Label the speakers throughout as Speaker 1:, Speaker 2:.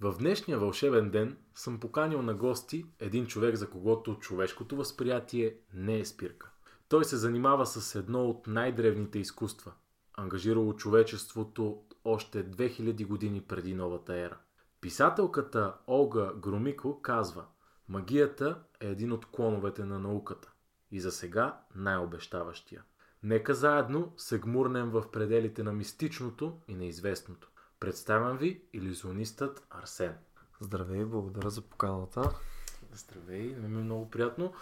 Speaker 1: В днешния вълшебен ден съм поканил на гости един човек, за когото човешкото възприятие не е спирка. Той се занимава с едно от най-древните изкуства, ангажирало човечеството още 2000 години преди новата ера. Писателката Олга Громико казва Магията е един от клоновете на науката и за сега най-обещаващия. Нека заедно се гмурнем в пределите на мистичното и неизвестното. Представям ви иллюзионистът Арсен.
Speaker 2: Здравей, благодаря за поканата.
Speaker 1: Здравей, на ми е много приятно.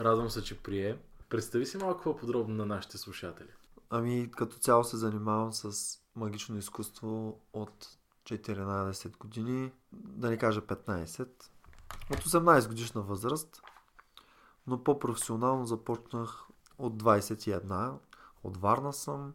Speaker 1: Радвам се, че прие. Представи си малко по-подробно на нашите слушатели.
Speaker 2: Ами, като цяло се занимавам с магично изкуство от 14 години, да не кажа 15. От 18 годишна възраст, но по-професионално започнах от 21. От Варна съм,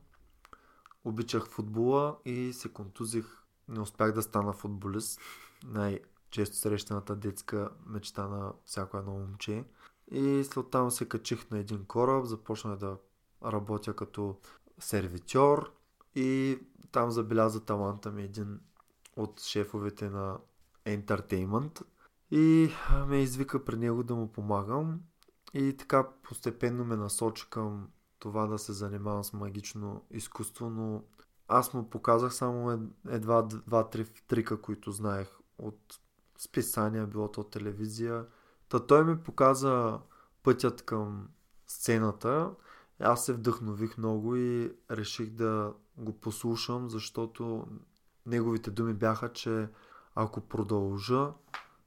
Speaker 2: обичах футбола и се контузих. Не успях да стана футболист. Най-често срещаната детска мечта на всяко едно момче. И след там се качих на един кораб, започнах да работя като сервитьор и там забеляза таланта ми един от шефовете на Entertainment и ме извика при него да му помагам и така постепенно ме насочи към това да се занимавам с магично изкуство, но аз му показах само едва два-три трика, които знаех от списания, било то телевизия. Та той ми показа пътят към сцената. Аз се вдъхнових много и реших да го послушам, защото неговите думи бяха, че ако продължа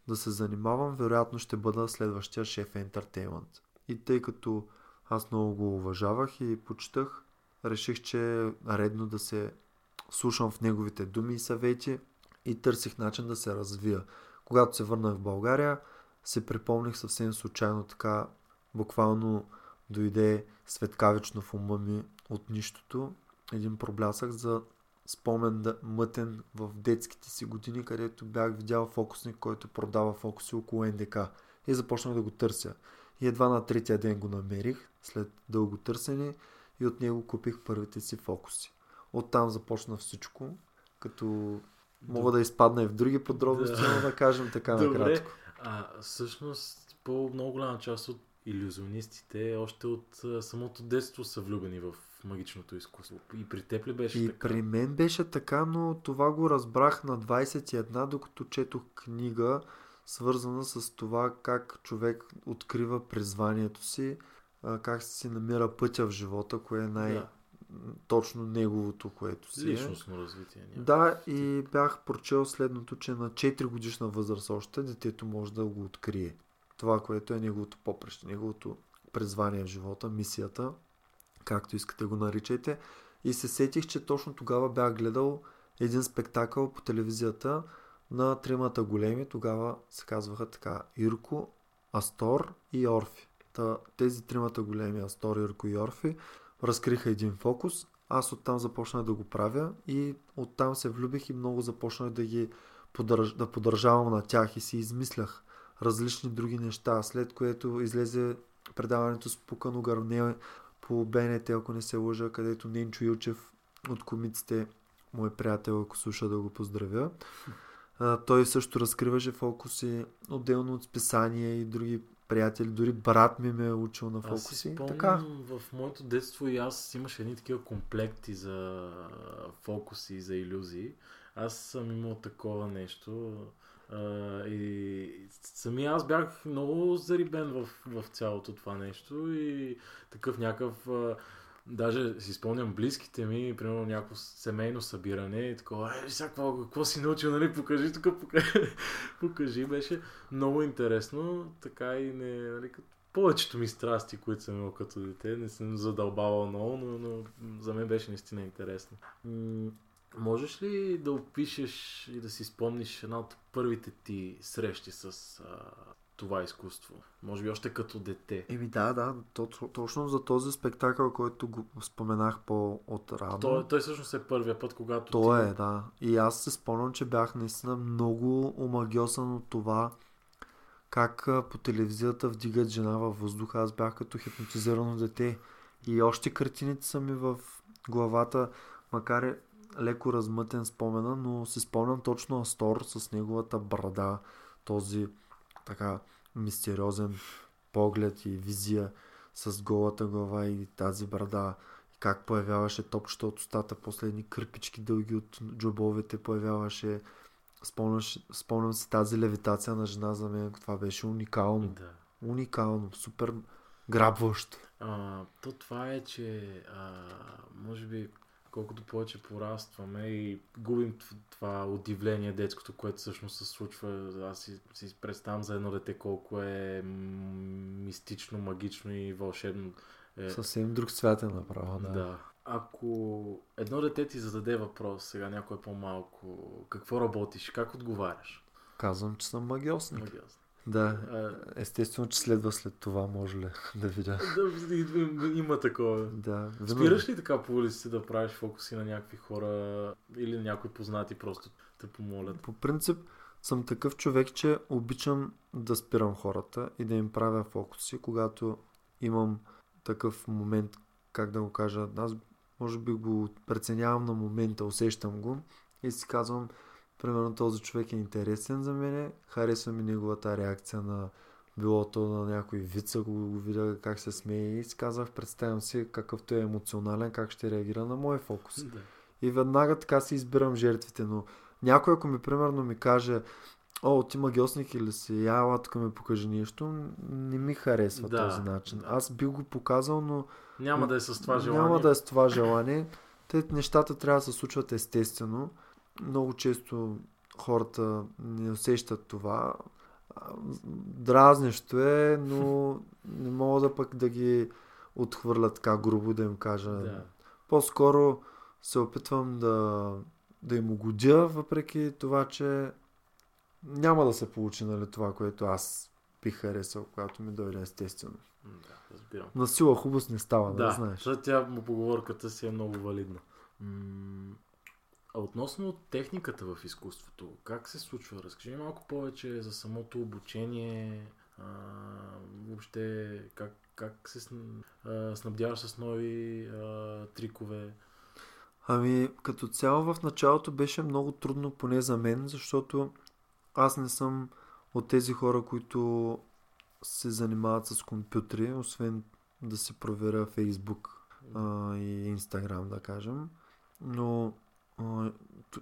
Speaker 2: да се занимавам, вероятно ще бъда следващия шеф Entertainment. И тъй като аз много го уважавах и почитах. Реших, че е редно да се слушам в неговите думи и съвети и търсих начин да се развия. Когато се върнах в България, се припомних съвсем случайно така, буквално дойде светкавично в ума ми от нищото. Един проблясък за спомен да, мътен в детските си години, където бях видял фокусник, който продава фокуси около НДК. И започнах да го търся. И едва на третия ден го намерих, след дълго търсене и от него купих първите си фокуси. Оттам започна всичко, като мога да изпадна и в други подробности, да. но да кажем така
Speaker 1: Добре. накратко. А всъщност по много голяма част от иллюзионистите още от самото детство са влюбени в магичното изкуство. И при теб ли беше
Speaker 2: и
Speaker 1: така?
Speaker 2: при мен беше така, но това го разбрах на 21, докато четох книга свързана с това как човек открива призванието си, как си намира пътя в живота, кое е най- да. точно неговото, което си
Speaker 1: е. Личностно развитие.
Speaker 2: Няма. Да, и бях прочел следното, че на 4 годишна възраст още детето може да го открие. Това, което е неговото попреще, неговото призвание в живота, мисията, както искате го наричайте. И се сетих, че точно тогава бях гледал един спектакъл по телевизията, на тримата големи, тогава се казваха така Ирко, Астор и Орфи. Та, тези тримата големи, Астор, Ирко и Орфи, разкриха един фокус. Аз оттам започнах да го правя и оттам се влюбих и много започнах да ги подърж... да поддържавам на тях и си измислях различни други неща, след което излезе предаването с Пукано Гарне по БНТ, ако не се лъжа, където Ненчо Илчев от комиците, мой приятел, ако слуша да го поздравя, а, той също разкриваше фокуси отделно от списания и други приятели. Дори брат ми ме е учил на фокуси. Аз си
Speaker 1: спомням, така. в моето детство и аз имаше едни такива комплекти за фокуси и за иллюзии. Аз съм имал такова нещо. А, и сами аз бях много зарибен в, в цялото това нещо и такъв някакъв... А, даже си спомням близките ми, примерно някакво семейно събиране и такова, е, всякакво, какво си научил, нали, покажи тук, покажи, покажи, беше много интересно, така и не, нали, като повечето ми страсти, които съм имал като дете, не съм задълбавал много, но, но за мен беше наистина интересно. Можеш ли да опишеш и да си спомниш една от първите ти срещи с а, това изкуство? Може би още като дете.
Speaker 2: Еми да, да, точно за този спектакъл, който го споменах по-от рано.
Speaker 1: Той, той всъщност е първия път, когато
Speaker 2: Той
Speaker 1: ти...
Speaker 2: е, да. И аз се спомням, че бях наистина много омагиосан от това, как по телевизията вдигат жена във въздуха. Аз бях като хипнотизирано дете. И още картините са ми в главата, макар е леко размътен спомена, но си спомням точно Астор с неговата брада, този така мистериозен поглед и визия с голата глава и тази брада. И как появяваше топчета от устата, последни кърпички дълги от джобовете появяваше Спомняш, спомням си тази левитация на жена за мен. Това беше уникално.
Speaker 1: Да.
Speaker 2: Уникално. Супер грабващо.
Speaker 1: А, то това е, че а, може би колкото повече порастваме и губим това удивление детското, което всъщност се случва. Аз си, си представям за едно дете колко е мистично, магично и вълшебно. Е...
Speaker 2: Съвсем друг свят е направо, да.
Speaker 1: да. Ако едно дете ти зададе въпрос, сега някой е по-малко, какво работиш, как отговаряш?
Speaker 2: Казвам, че съм магиосник.
Speaker 1: Магиосник.
Speaker 2: Да, естествено, че следва след това, може ли да видя.
Speaker 1: Да, има такова.
Speaker 2: Да.
Speaker 1: Спираш ли така по улиците да правиш фокуси на някакви хора или някои познати просто те помолят?
Speaker 2: По принцип съм такъв човек, че обичам да спирам хората и да им правя фокуси, когато имам такъв момент, как да го кажа, аз може би го преценявам на момента, усещам го и си казвам, примерно този човек е интересен за мен, харесва ми неговата реакция на било то на някой вид, ако го видя как се смее и си казах, представям си какъвто е емоционален, как ще реагира на мой фокус.
Speaker 1: Да.
Speaker 2: И веднага така си избирам жертвите, но някой ако ми примерно ми каже, о, ти магиосник или си, я, тук ми покажи нещо, не ми харесва
Speaker 1: да,
Speaker 2: този начин.
Speaker 1: Да.
Speaker 2: Аз би го показал, но...
Speaker 1: Няма да е с това желание.
Speaker 2: Няма да е с това желание. Те нещата трябва да се случват естествено. Много често хората не усещат това. Дразнещо е, но не мога да пък да ги отхвърля така грубо да им кажа.
Speaker 1: Да.
Speaker 2: По-скоро се опитвам да, да им угодя, въпреки това, че няма да се получи нали, това, което аз бих харесал, когато ми дойде естествено.
Speaker 1: Да, разбирам.
Speaker 2: На сила хубост не става,
Speaker 1: да,
Speaker 2: да знаеш.
Speaker 1: защото тя му поговорката си е много валидна. М- а относно техниката в изкуството, как се случва? Разкажи малко повече за самото обучение, а, въобще как, как се а, снабдяваш с нови а, трикове.
Speaker 2: Ами, като цяло в началото беше много трудно, поне за мен, защото аз не съм от тези хора, които се занимават с компютри, освен да се проверя Фейсбук а, и Инстаграм, да кажем. Но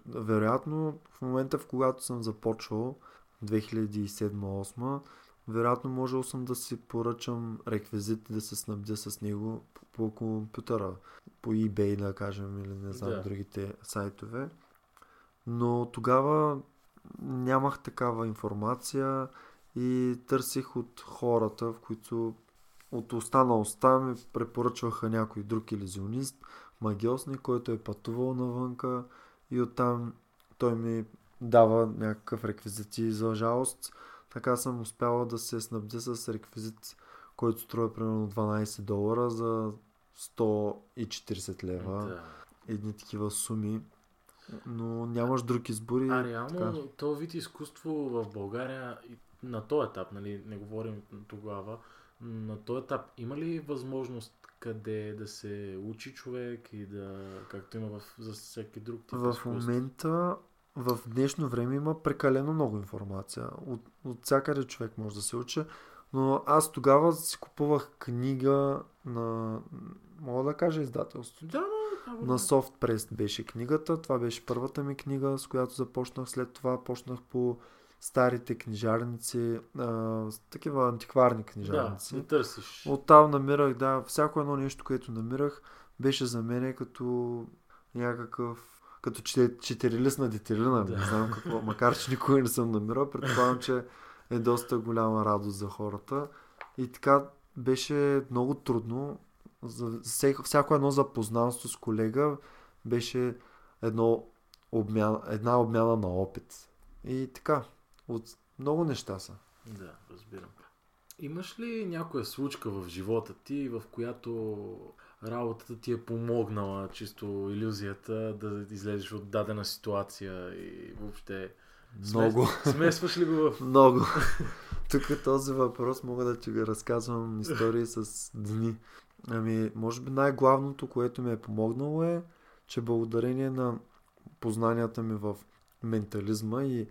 Speaker 2: вероятно в момента, в когато съм започвал 2007-2008, вероятно можел съм да си поръчам реквизит и да се снабдя с него по, по компютъра, по eBay, да кажем, или не знам,
Speaker 1: Да.
Speaker 2: другите сайтове. Но тогава нямах такава информация и търсих от хората, в които от уста на уста ми препоръчваха някой друг иллюзионист, магиосник, който е пътувал навънка и оттам той ми дава някакъв реквизит и за жалост така съм успяла да се снабдя с реквизит, който струва примерно 12 долара за 140 лева.
Speaker 1: Да.
Speaker 2: Едни такива суми. Но нямаш друг избор и
Speaker 1: А реално,
Speaker 2: така.
Speaker 1: то вид изкуство в България на този етап, нали, не говорим тогава, на този етап има ли възможност къде да се учи човек и да, както има в, за всеки друг тип
Speaker 2: В момента, в днешно време има прекалено много информация. От, от всякъде човек може да се учи. Но аз тогава си купувах книга на, мога да кажа издателство.
Speaker 1: Да, но...
Speaker 2: На Soft Press беше книгата. Това беше първата ми книга, с която започнах. След това почнах по старите книжарници, а, такива антикварни
Speaker 1: Да,
Speaker 2: книжарници.
Speaker 1: не търсиш.
Speaker 2: Оттам намирах, да, всяко едно нещо, което намирах, беше за мен като някакъв като чете- четирилистна детелина,
Speaker 1: Да.
Speaker 2: не знам какво, макар че никога не съм намирал, предполагам, че е доста голяма радост за хората. И така беше много трудно. За всеко, всяко едно запознанство с колега беше едно обмяна, една обмяна на опит. И така, от много неща са.
Speaker 1: Да, разбирам. Имаш ли някоя случка в живота ти, в която работата ти е помогнала, чисто иллюзията, да излезеш от дадена ситуация и въобще...
Speaker 2: Много.
Speaker 1: Смесваш ли го в...
Speaker 2: Много. Тук този въпрос мога да ти го разказвам истории с дни. Ами, може би най-главното, което ми е помогнало е, че благодарение на познанията ми в ментализма и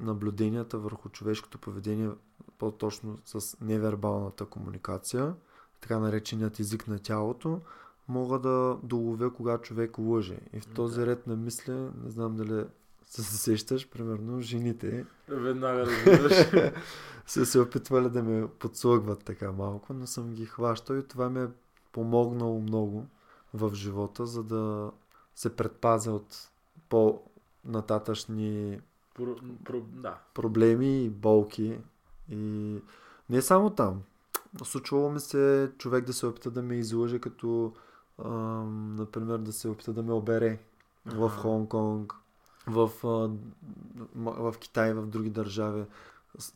Speaker 2: наблюденията върху човешкото поведение, по-точно с невербалната комуникация, така нареченият език на тялото, мога да доловя кога човек лъже. И в този ред на мисля, не знам дали се сещаш, примерно жените
Speaker 1: Веднага разбираш.
Speaker 2: са се опитвали да ме подслъгват така малко, но съм ги хващал и това ми е помогнало много в живота, за да се предпазя от по-нататъчни
Speaker 1: Про, про, да.
Speaker 2: проблеми и болки. И не само там. Случвало ми се човек да се опита да ме излъже, като ам, например да се опита да ме обере в
Speaker 1: Аха.
Speaker 2: Хонг-Конг, в, а, в Китай, в други държави.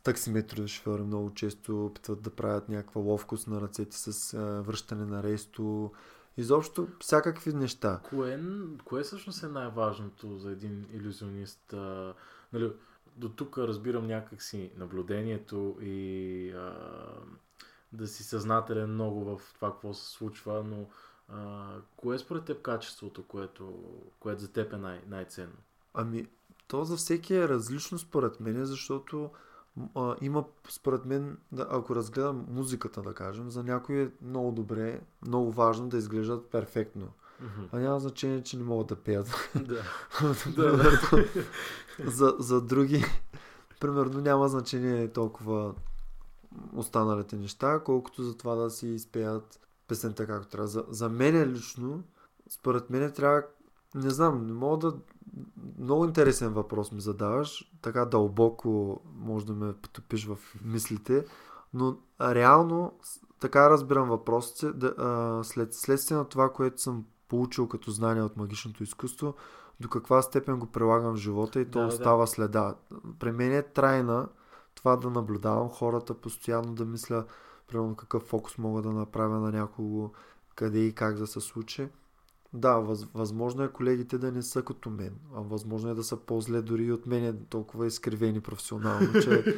Speaker 2: Таксиметрови шофьори много често опитват да правят някаква ловкост на ръцете с а, връщане на рейсто. Изобщо всякакви неща.
Speaker 1: Кое, кое всъщност е най-важното за един иллюзионист? А, нали, до тук разбирам някакси наблюдението и а, да си съзнателен много в това, какво се случва, но а, кое според теб качеството, което, което за теб е най- най-ценно?
Speaker 2: Ами, то за всеки е различно според мен, защото а, има според мен, да, ако разгледам музиката, да кажем, за някои е много добре, много важно да изглеждат перфектно. А няма значение, че не могат да пеят.
Speaker 1: да.
Speaker 2: Примерно, за, за други, примерно, няма значение толкова останалите неща, колкото за това да си изпеят песента както трябва. За, за мен лично, според мен трябва, не знам, не мога да... Много интересен въпрос ми задаваш, така дълбоко може да ме потопиш в мислите, но реално така разбирам въпросите, да, а, след, следствие на това, което съм получил като знание от магичното изкуство, до каква степен го прилагам в живота и то
Speaker 1: Да, да, да.
Speaker 2: остава следа. При мен е трайна това да наблюдавам хората, постоянно да мисля, примерно какъв фокус мога да направя на някого, къде и как да се случи. Да, въз, възможно е колегите да не са като мен, а възможно е да са по-зле дори и от мен, толкова изкривени професионално, че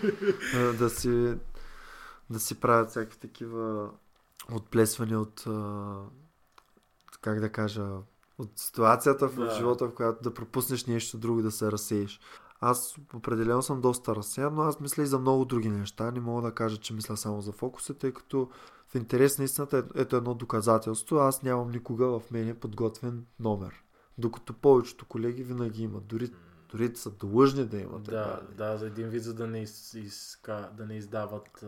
Speaker 2: да си, да си правят всякакви такива отплесвания от как да кажа от ситуацията в
Speaker 1: Да.
Speaker 2: живота, в която да пропуснеш нещо друго и да се разсееш. Аз определено съм доста разсеян, но аз мисля и за много други неща. Не мога да кажа, че мисля само за фокуса, тъй като в интерес на истината е- ето едно доказателство. Аз нямам никога в мене подготвен номер. Докато повечето колеги винаги имат. Дори, дори са длъжни да имат.
Speaker 1: Да,
Speaker 2: едва ли не.
Speaker 1: да, за един вид, за да не, из, изка, да не издават. А...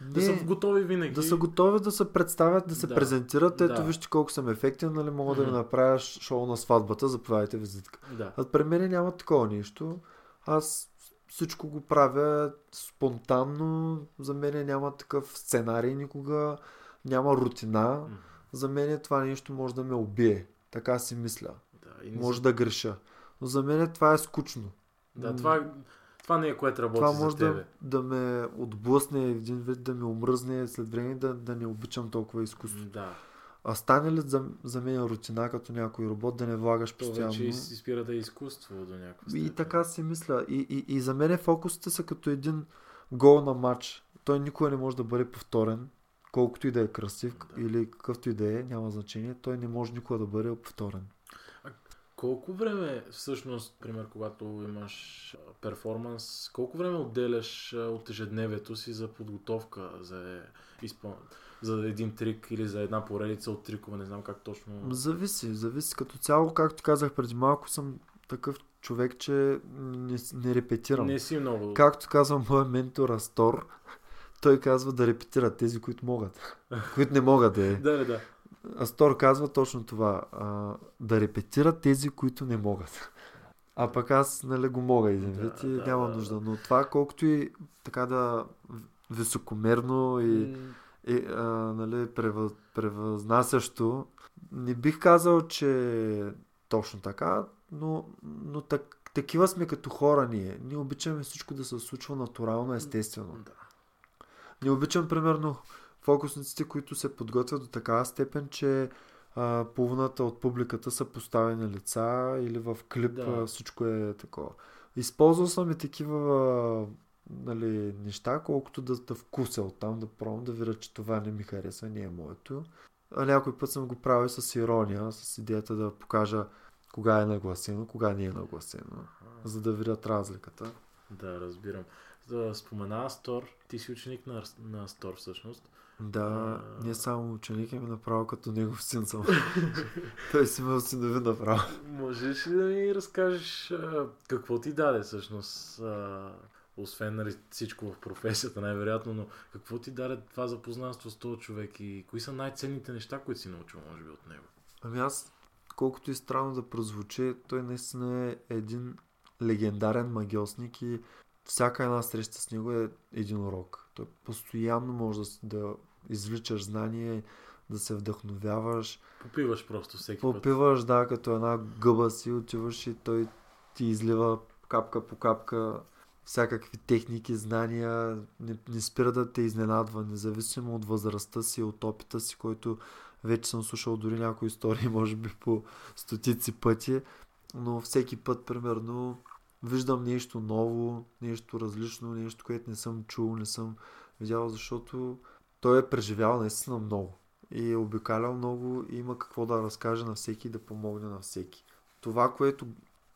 Speaker 1: Да
Speaker 2: Не,
Speaker 1: са готови винаги.
Speaker 2: Да са готови да се представят, да се
Speaker 1: Да.
Speaker 2: презентират. Ето
Speaker 1: Да.
Speaker 2: вижте колко съм ефектен, нали мога да ви направя шоу на сватбата, заповядайте визитка.
Speaker 1: Да.
Speaker 2: А при мен няма такова нещо. Аз всичко го правя спонтанно. За мен няма такъв сценарий никога. Няма рутина.
Speaker 1: Мгм.
Speaker 2: За мен това нещо може да ме убие. Така си мисля.
Speaker 1: Да, и не
Speaker 2: Може да греша. Но за мен това е скучно.
Speaker 1: Да, това, това не е което работи
Speaker 2: Това
Speaker 1: за
Speaker 2: може
Speaker 1: тебе.
Speaker 2: да, да ме отблъсне един вид, да ме омръзне след време да, да не обичам толкова изкуство.
Speaker 1: Да.
Speaker 2: А стане ли за, за мен рутина като някой робот да не влагаш
Speaker 1: То
Speaker 2: постоянно?
Speaker 1: вече из- изпира да е изкуство до някаква степен.
Speaker 2: И така си мисля. И, и, и за мен фокусите са като един гол на матч. Той никога не може да бъде повторен. Колкото и да е красив
Speaker 1: Да.
Speaker 2: или какъвто и да е, няма значение. Той не може никога да бъде повторен.
Speaker 1: Колко време всъщност, пример, когато имаш перформанс, колко време отделяш от ежедневието си за подготовка за, изпъл... за един трик или за една поредица от трикове, не знам как точно.
Speaker 2: Зависи, зависи. Като цяло, както казах преди малко, съм такъв човек, че не, не репетирам.
Speaker 1: Не си много.
Speaker 2: Както казва моят ментор Астор, той казва да репетират тези, които могат. които не могат да е.
Speaker 1: да, да, да.
Speaker 2: Астор казва точно това. А, да репетират тези, които не могат. А пък аз, нали, го мога един вид и
Speaker 1: да,
Speaker 2: няма
Speaker 1: да,
Speaker 2: нужда. Но това, колкото и така да високомерно и,
Speaker 1: М,
Speaker 2: и а, нали, превъз, превъзнасящо, не бих казал, че точно така, но, но так, такива сме като хора ние. Ние обичаме всичко да се случва натурално, естествено.
Speaker 1: Да.
Speaker 2: Не обичам, примерно, фокусниците, които се подготвят до такава степен, че а, половината от публиката са поставени лица или в клип
Speaker 1: Да.
Speaker 2: а, всичко е такова. Използвал съм и такива нали, неща, колкото да, да вкуся оттам, да пробвам да видя, че това не ми хареса, не е моето. А някой път съм го правил с ирония, с идеята да покажа кога е нагласено, кога не е нагласено, за да видят разликата.
Speaker 1: Да, разбирам. Спомена Астор. Ти си ученик на, на Астор всъщност.
Speaker 2: Да, не само ученик, ами направо като негов син съм. Той си имал синови направо.
Speaker 1: Можеш ли да ми разкажеш а, какво ти даде всъщност? А, освен нали, всичко в професията, най-вероятно, но какво ти даде това запознанство с този човек и кои са най-ценните неща, които си научил, може би, от него?
Speaker 2: Ами аз, колкото и странно да прозвучи, той наистина е един легендарен магиосник и всяка една среща с него е един урок. Той постоянно може да, да извличаш знание, да се вдъхновяваш.
Speaker 1: Попиваш просто всеки път.
Speaker 2: Попиваш, да, като една гъба си, отиваш и той ти излива капка по капка всякакви техники, знания, не, не спира да те изненадва, независимо от възрастта си, от опита си, който вече съм слушал дори някои истории, може би по стотици пъти, но всеки път, примерно, виждам нещо ново, нещо различно, нещо, което не съм чул, не съм видял, защото той е преживял наистина много и е обикалял много и има какво да разкаже на всеки и да помогне на всеки. Това, което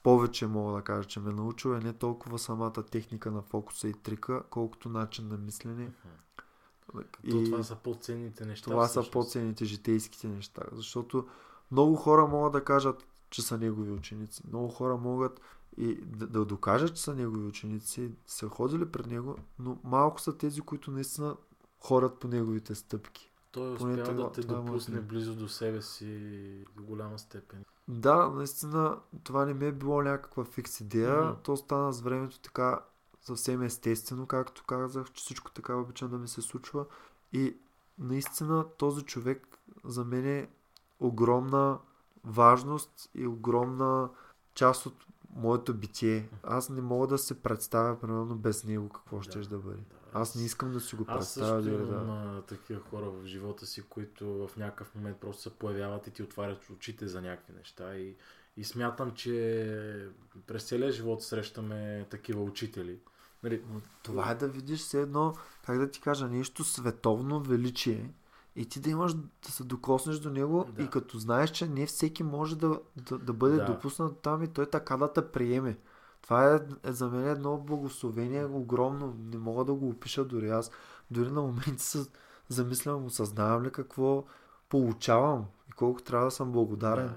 Speaker 2: повече мога да кажа, че ме е научил е не толкова самата техника на фокуса и трика, колкото начин на мислене.
Speaker 1: И... То, това са по-ценните неща.
Speaker 2: това са
Speaker 1: всъщност.
Speaker 2: по-ценните житейските неща. Защото много хора могат да кажат, че са негови ученици. Много хора могат и да, да докажат, че са негови ученици, са ходили пред него, но малко са тези, които наистина ходят по неговите стъпки.
Speaker 1: Той
Speaker 2: Поне
Speaker 1: успява
Speaker 2: това-
Speaker 1: да те
Speaker 2: е
Speaker 1: допусне
Speaker 2: мнение.
Speaker 1: близо до себе си до голяма степен.
Speaker 2: Да, наистина това не ми е било някаква фикс идея.
Speaker 1: Мгм.
Speaker 2: То стана с времето така съвсем естествено, както казах, че всичко така обичам да ми се случва. И наистина този човек за мен е огромна важност и огромна част от моето битие. Аз не мога да се представя, примерно, без него какво
Speaker 1: Да,
Speaker 2: ще да бъде.
Speaker 1: Да,
Speaker 2: Аз не искам да си го
Speaker 1: Аз
Speaker 2: представя.
Speaker 1: също
Speaker 2: дори
Speaker 1: имам
Speaker 2: да.
Speaker 1: такива хора в живота си, които в някакъв момент просто се появяват и ти отварят очите за някакви неща. И, и смятам, че през целия живот срещаме такива учители. Нали,
Speaker 2: Това е да видиш все едно, как да ти кажа, нещо световно величие и ти да имаш да се докоснеш до него
Speaker 1: Да.
Speaker 2: и като знаеш, че не всеки може да, да, да бъде
Speaker 1: Да.
Speaker 2: допуснат там и той така да те приеме. Това е, е за мен едно благословение огромно. Не мога да го опиша дори аз. Дори на моменти се замислям, осъзнавам ли какво получавам и колко трябва да съм благодарен.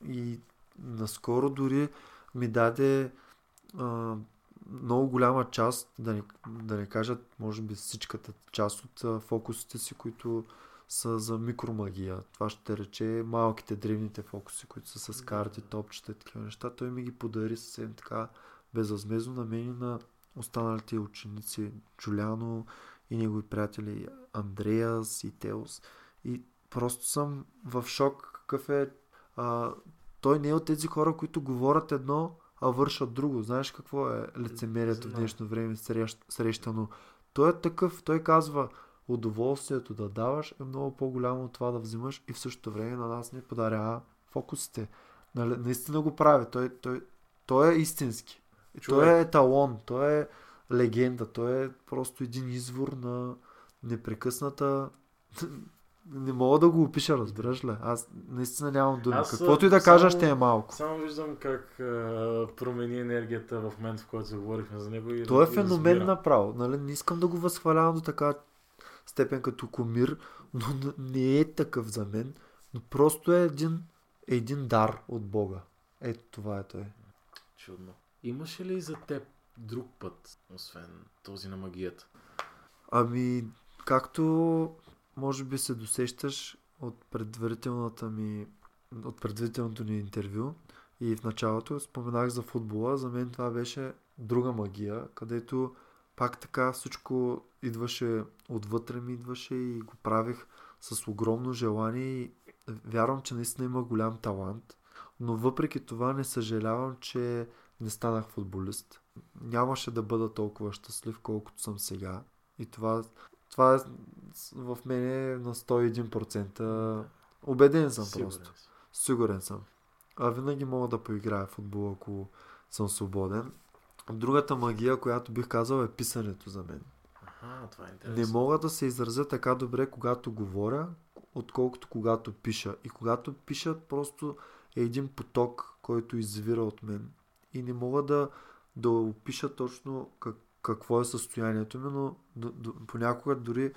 Speaker 1: да,
Speaker 2: И наскоро дори ми даде а, много голяма част, да не, да не кажа, може би всичката част от фокусите си, които са за микромагия. Това ще рече малките, древните фокуси, които са с карти, топчета и такива неща. Той ми ги подари съвсем така безвъзмезно на мен и на останалите ученици Джуляно и негови приятели Андреас и Теос. И просто съм в шок какъв е а, той не е от тези хора, които говорят едно, а вършат друго. Знаеш какво е лицемерието в днешно време срещ, срещано? Той е такъв, той казва, удоволствието да даваш е много по-голямо от това да взимаш и в същото време на нас ни подарява фокусите. Нали, наистина го прави. Той, той, той е истински.
Speaker 1: Човек.
Speaker 2: Той е еталон, той е легенда, той е просто един извор на непрекъсната... Не мога да го опиша, разбираш ли? Аз наистина нямам думи.
Speaker 1: Аз,
Speaker 2: Каквото и да кажа,
Speaker 1: само-
Speaker 2: ще е малко.
Speaker 1: Само виждам как а, промени енергията в момента, в който заговорихме за него. И,
Speaker 2: Той е феномен
Speaker 1: разбирам.
Speaker 2: направо. Нали? Не искам да го възхвалявам до така степен като комир, но не е такъв за мен. Но просто е един, един дар от Бога. Ето това е той.
Speaker 1: Чудно. Имаше ли за теб друг път, освен този на магията?
Speaker 2: Ами, както може би се досещаш от предварителната ми от предварителното ни интервю и в началото споменах за футбола. За мен това беше друга магия, където пак така всичко идваше отвътре ми идваше и го правих с огромно желание и вярвам, че наистина има голям талант. Но въпреки това не съжалявам, че не станах футболист. Нямаше да бъда толкова щастлив, колкото съм сега. И това, това е в мен е на 101%. Убеден съм
Speaker 1: Сигурен
Speaker 2: просто.
Speaker 1: си.
Speaker 2: Сигурен съм. А винаги мога да поиграя в футбол, ако съм свободен. Другата магия, която бих казал е писането за мен.
Speaker 1: Аха, това е
Speaker 2: Не
Speaker 1: интересно.
Speaker 2: мога да се изразя така добре, когато говоря, отколкото когато пиша. И когато пиша, просто е един поток, който извира от мен. И не мога да, да опиша точно как, какво е състоянието ми, но д, д, понякога дори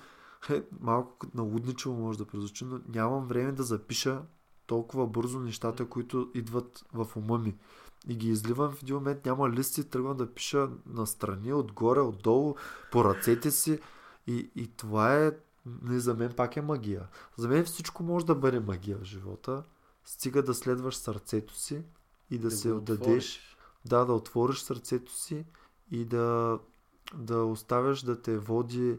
Speaker 2: е, малко налудничево може да прозвучи, но нямам време да запиша толкова бързо нещата, които идват в ума ми. И ги изливам в един момент, няма листи, тръгвам да пиша настрани, отгоре, отдолу, по ръцете си. И, и това е, не, за мен пак е магия. За мен всичко може да бъде магия в живота. Стига да следваш сърцето си и да,
Speaker 1: Да
Speaker 2: се отдадеш.
Speaker 1: отвориш.
Speaker 2: Да, да отвориш сърцето си и да, да оставяш да те води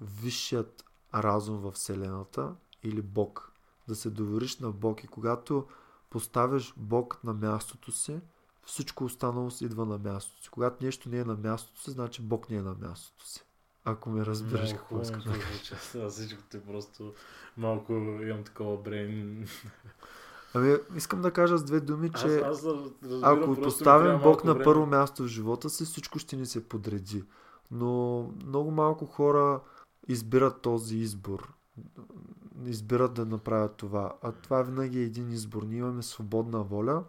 Speaker 2: висшият разум в Вселената или Бог. Да се довериш на Бог. И когато поставяш Бог на мястото си, всичко останало си идва на мястото си. Когато нещо не е на мястото си, значи Бог не е на мястото си. Ако ме разбираш
Speaker 1: Много
Speaker 2: какво искам да кажа.
Speaker 1: Сега всичкото е просто малко имам такова брейн.
Speaker 2: Ами, искам да кажа с две думи,
Speaker 1: Аз,
Speaker 2: че
Speaker 1: аз разбирам,
Speaker 2: ако поставим Бог на
Speaker 1: време.
Speaker 2: първо място в живота си, всичко ще ни се подреди. Но много малко хора избират този избор. Избират да направят това. А това винаги е един избор. Ние имаме свободна воля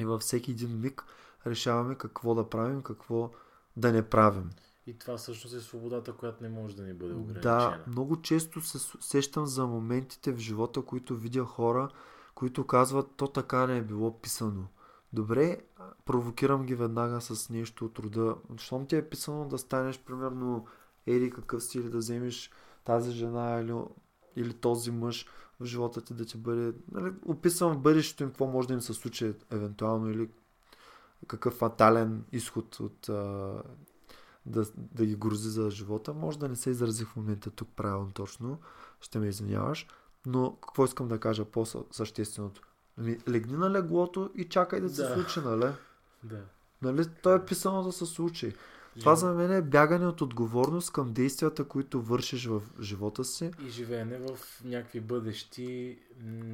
Speaker 2: и във всеки един миг решаваме какво да правим, какво да не правим.
Speaker 1: И това всъщност е свободата, която не може да ни бъде ограничена.
Speaker 2: Да, много често се сещам за моментите в живота, които видя хора, които казват, то така не е било писано. Добре, провокирам ги веднага с нещо от рода. Щом ти е писано да станеш, примерно, ери какъв си или да вземеш тази жена или, или този мъж в живота ти да ти бъде... Нали, описвам бъдещето им какво може да им се случи евентуално или какъв фатален изход от а, да, да ги грози за живота. Може да не се изразих в момента тук правилно точно, ще ме извиняваш, но какво искам да кажа по-същественото? Ами, легни на леглото и чакай да се
Speaker 1: Да.
Speaker 2: случи, нали?
Speaker 1: Да.
Speaker 2: Нали? То е писано да се случи. Това за мен е бягане от отговорност към действията, които вършиш в живота си.
Speaker 1: И живеене в някакви бъдещи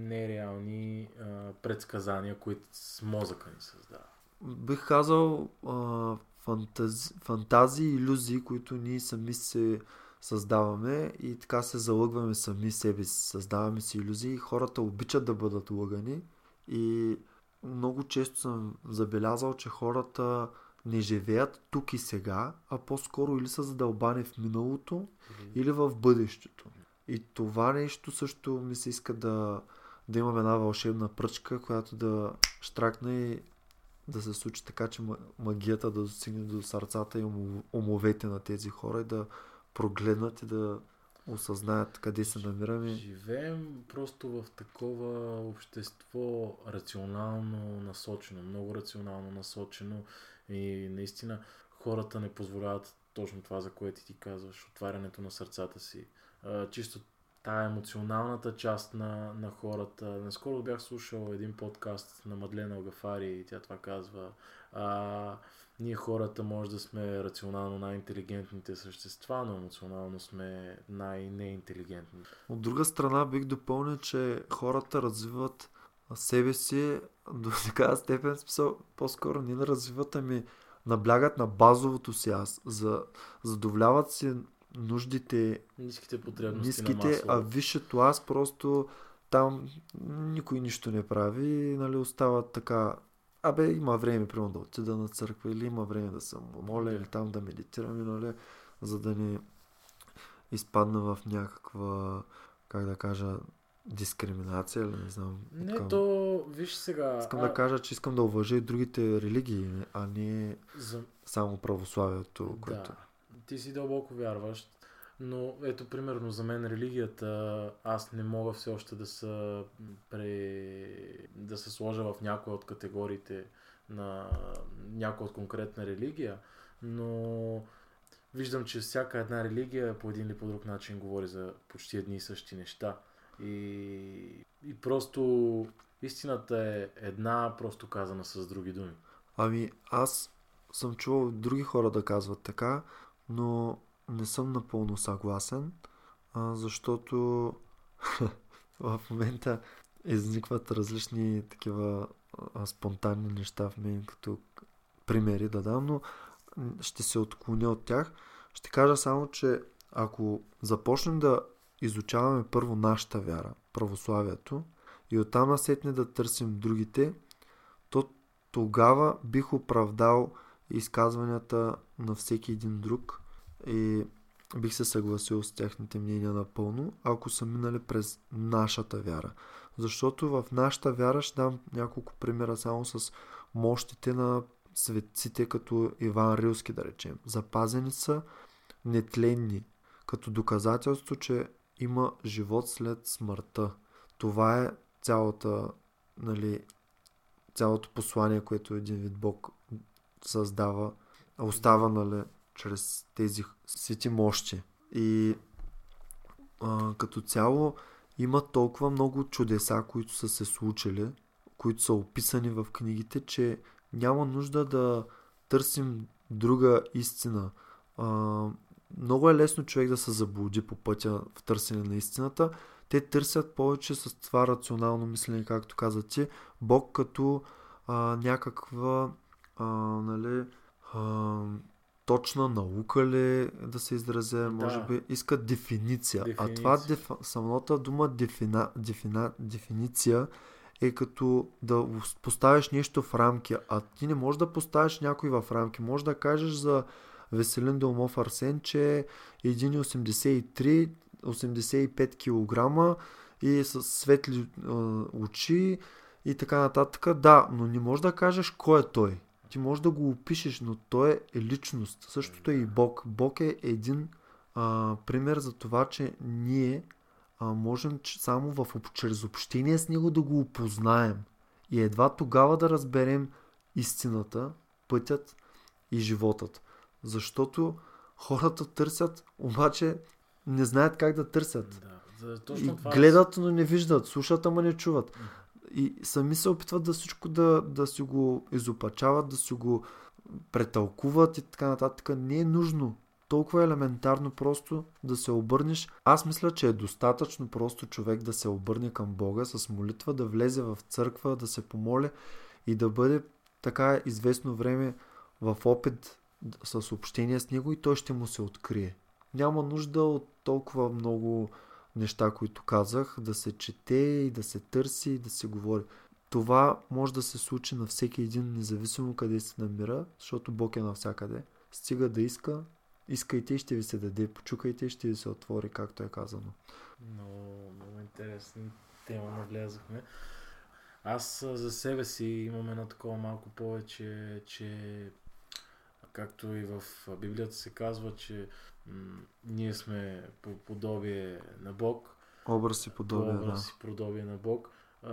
Speaker 1: нереални а, предсказания, които с мозъка ни създава.
Speaker 2: Бих казал а, фантази, фантазии, иллюзии, които ние сами се създаваме и така се залъгваме сами себе си. Създаваме си иллюзии. Хората обичат да бъдат лъгани и много често съм забелязал, че хората не живеят тук и сега, а по-скоро или са задълбани в миналото, или в бъдещето. И това нещо също ми се иска да, да имам една вълшебна пръчка, която да штракне и да се случи така, че ма- магията да достигне до сърцата и умо- умовете на тези хора и да прогледнат и да осъзнаят къде се намираме.
Speaker 1: Живеем просто в такова общество рационално насочено, много рационално насочено и наистина хората не позволяват точно това, за което ти казваш, отварянето на сърцата си. Чисто тая емоционалната част на, на хората. Наскоро бях слушал един подкаст на Мадлена Алгафари и тя това казва. А, ние хората може да сме рационално най-интелигентните същества, но емоционално сме най-неинтелигентни.
Speaker 2: От друга страна бих допълнил, че хората развиват себе си до такава степен, смисъл, по-скоро не да развиват, ами наблягат на базовото си аз. За, задоволяват си нуждите,
Speaker 1: Ниските потребности
Speaker 2: ниските,
Speaker 1: на
Speaker 2: а
Speaker 1: масло.
Speaker 2: висшето аз просто там никой нищо не прави нали, остават така Абе, има време, примерно, да отида на църква или има време да се моля или там да медитирам, нали, за да не изпадна в някаква, как да кажа, дискриминация или не знам.
Speaker 1: Не,
Speaker 2: искам,
Speaker 1: то, виж сега...
Speaker 2: искам
Speaker 1: а,
Speaker 2: да кажа, че искам да уважа и другите религии, а не
Speaker 1: За...
Speaker 2: само православието, което...
Speaker 1: Да, ти си дълбоко вярващ, но ето примерно за мен религията, аз не мога все още да се, пре... да се сложа в някоя от категориите на някоя от конкретна религия, но виждам, че всяка една религия по един или по друг начин говори за почти едни и същи неща. И, и просто истината е една, просто казана с други думи.
Speaker 2: Ами, аз съм чувал други хора да казват така, но не съм напълно съгласен, а, защото в момента изникват различни такива а, спонтанни неща в мен, като примери да дам, но ще се отклоня от тях. Ще кажа само, че ако започнем да изучаваме първо нашата вяра, православието, и оттам насетне да търсим другите, то тогава бих оправдал изказванията на всеки един друг и бих се съгласил с техните мнения напълно, ако са минали през нашата вяра. Защото в нашата вяра ще дам няколко примера само с мощите на светците, като Иван Рилски, да речем. Запазени са нетленни, като доказателство, че има живот след смъртта. Това е цялата, нали, цялото послание, което един вид Бог създава, остава, нали, чрез тези сити мощи. И а, като цяло има толкова много чудеса, които са се случили, които са описани в книгите, че няма нужда да търсим друга истина. А, много е лесно човек да се заблуди по пътя в търсене на истината. Те търсят повече с това рационално мислене, както каза ти, Бог като а, някаква а, нали, а, точна наука ли да се изразя,
Speaker 1: Да.
Speaker 2: може би искат дефиниция. А
Speaker 1: Дефиниция.
Speaker 2: това деф... самата дума дефина... Дефина... дефиниция е като да поставиш нещо в рамки, а ти не можеш да поставиш някой в рамки. Може да кажеш за Веселин Долмов Арсен, че е 1,83, 85 кг и с светли е, очи и така нататък. Да, но не можеш да кажеш кой е той. Ти можеш да го опишеш, но той е личност. Същото е и Бог. Бог е един а, пример за това, че ние а, можем само в, чрез общение с него да го опознаем. И едва тогава да разберем истината, пътят и животът. Защото хората търсят, обаче не знаят как да търсят.
Speaker 1: Да, точно
Speaker 2: И
Speaker 1: това
Speaker 2: гледат, но не виждат, слушат, ама не чуват. И сами се опитват да всичко да, да си го изопачават, да си го претълкуват и така нататък. Не е нужно. Толкова елементарно просто да се обърнеш. Аз мисля, че е достатъчно просто човек да се обърне към Бога с молитва, да влезе в църква, да се помоли и да бъде така известно време в опит с общение с Него и той ще му се открие. Няма нужда от толкова много неща, които казах, да се чете и да се търси и да се говори. Това може да се случи на всеки един, независимо къде се намира, защото Бог е навсякъде. Стига да иска, искайте и ще ви се даде, почукайте и ще ви се отвори, както е казано.
Speaker 1: Много, много интересна тема навлязахме. Аз за себе си имам едно такова малко повече, че както и в Библията се казва, че м- ние сме по подобие на Бог,
Speaker 2: Образ и
Speaker 1: по
Speaker 2: подобие, да.
Speaker 1: образ и подобие на Бог. А,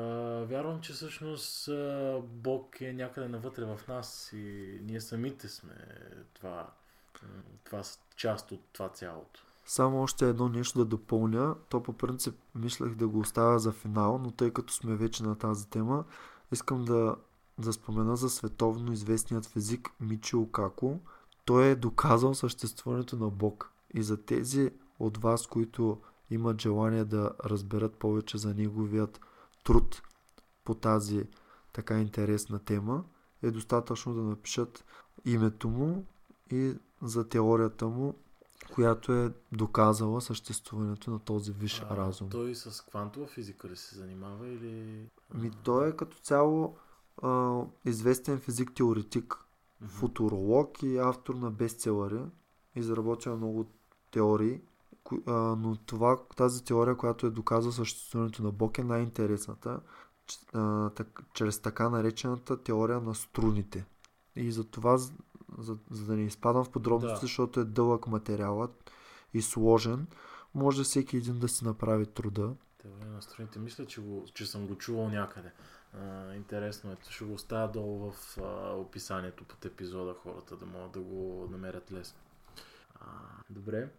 Speaker 1: вярвам, че всъщност а, Бог е някъде навътре в нас и ние самите сме това, това част от това цялото.
Speaker 2: Само още едно нещо да допълня. То по принцип мислех да го оставя за финал, но тъй като сме вече на тази тема, искам да, да спомена за световно известният физик Мичио Како. Той е доказал съществуването на Бог. И за тези от вас, които имат желание да разберат повече за неговият труд по тази така интересна тема, е достатъчно да напишат името му и за теорията му която е доказала съществуването на този висш
Speaker 1: А,
Speaker 2: разум.
Speaker 1: Той с квантова физика ли се занимава или...
Speaker 2: Ми, той е като цяло а, известен физик-теоретик,
Speaker 1: Мгм.
Speaker 2: футуролог и автор на бестселъри. Изработил е много теории но това, тази теория, която е доказва съществуването на Бог е най-интересната, чрез така наречената теория на струните. И за това, за, за, за да не изпадам в подробности,
Speaker 1: Да.
Speaker 2: защото е дълъг материалът и сложен, може всеки един да си направи труда.
Speaker 1: Теория на струните. Мисля, че, го, че съм го чувал някъде. Интересно е. Ще го оставя долу в а, описанието под епизода хората да могат да го намерят лесно. А, добре.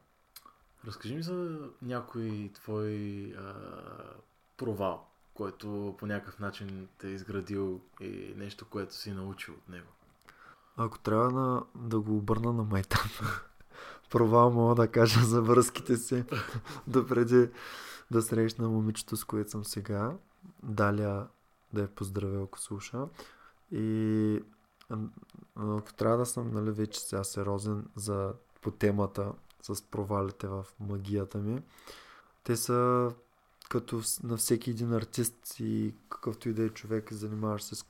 Speaker 1: Разкажи ми за някой твой а, провал, който по някакъв начин те е изградил и нещо, което си научил от него.
Speaker 2: Ако трябва на, да го обърна на майтап, провал мога да кажа за връзките си допреди да срещна момичето, с което съм сега. Даля да я поздравя, ако слуша. И ако трябва да съм нали, вече сега сериозен за, по темата с провалите в магията ми, те са като на всеки един артист и какъвто и да е човек, занимаваш се с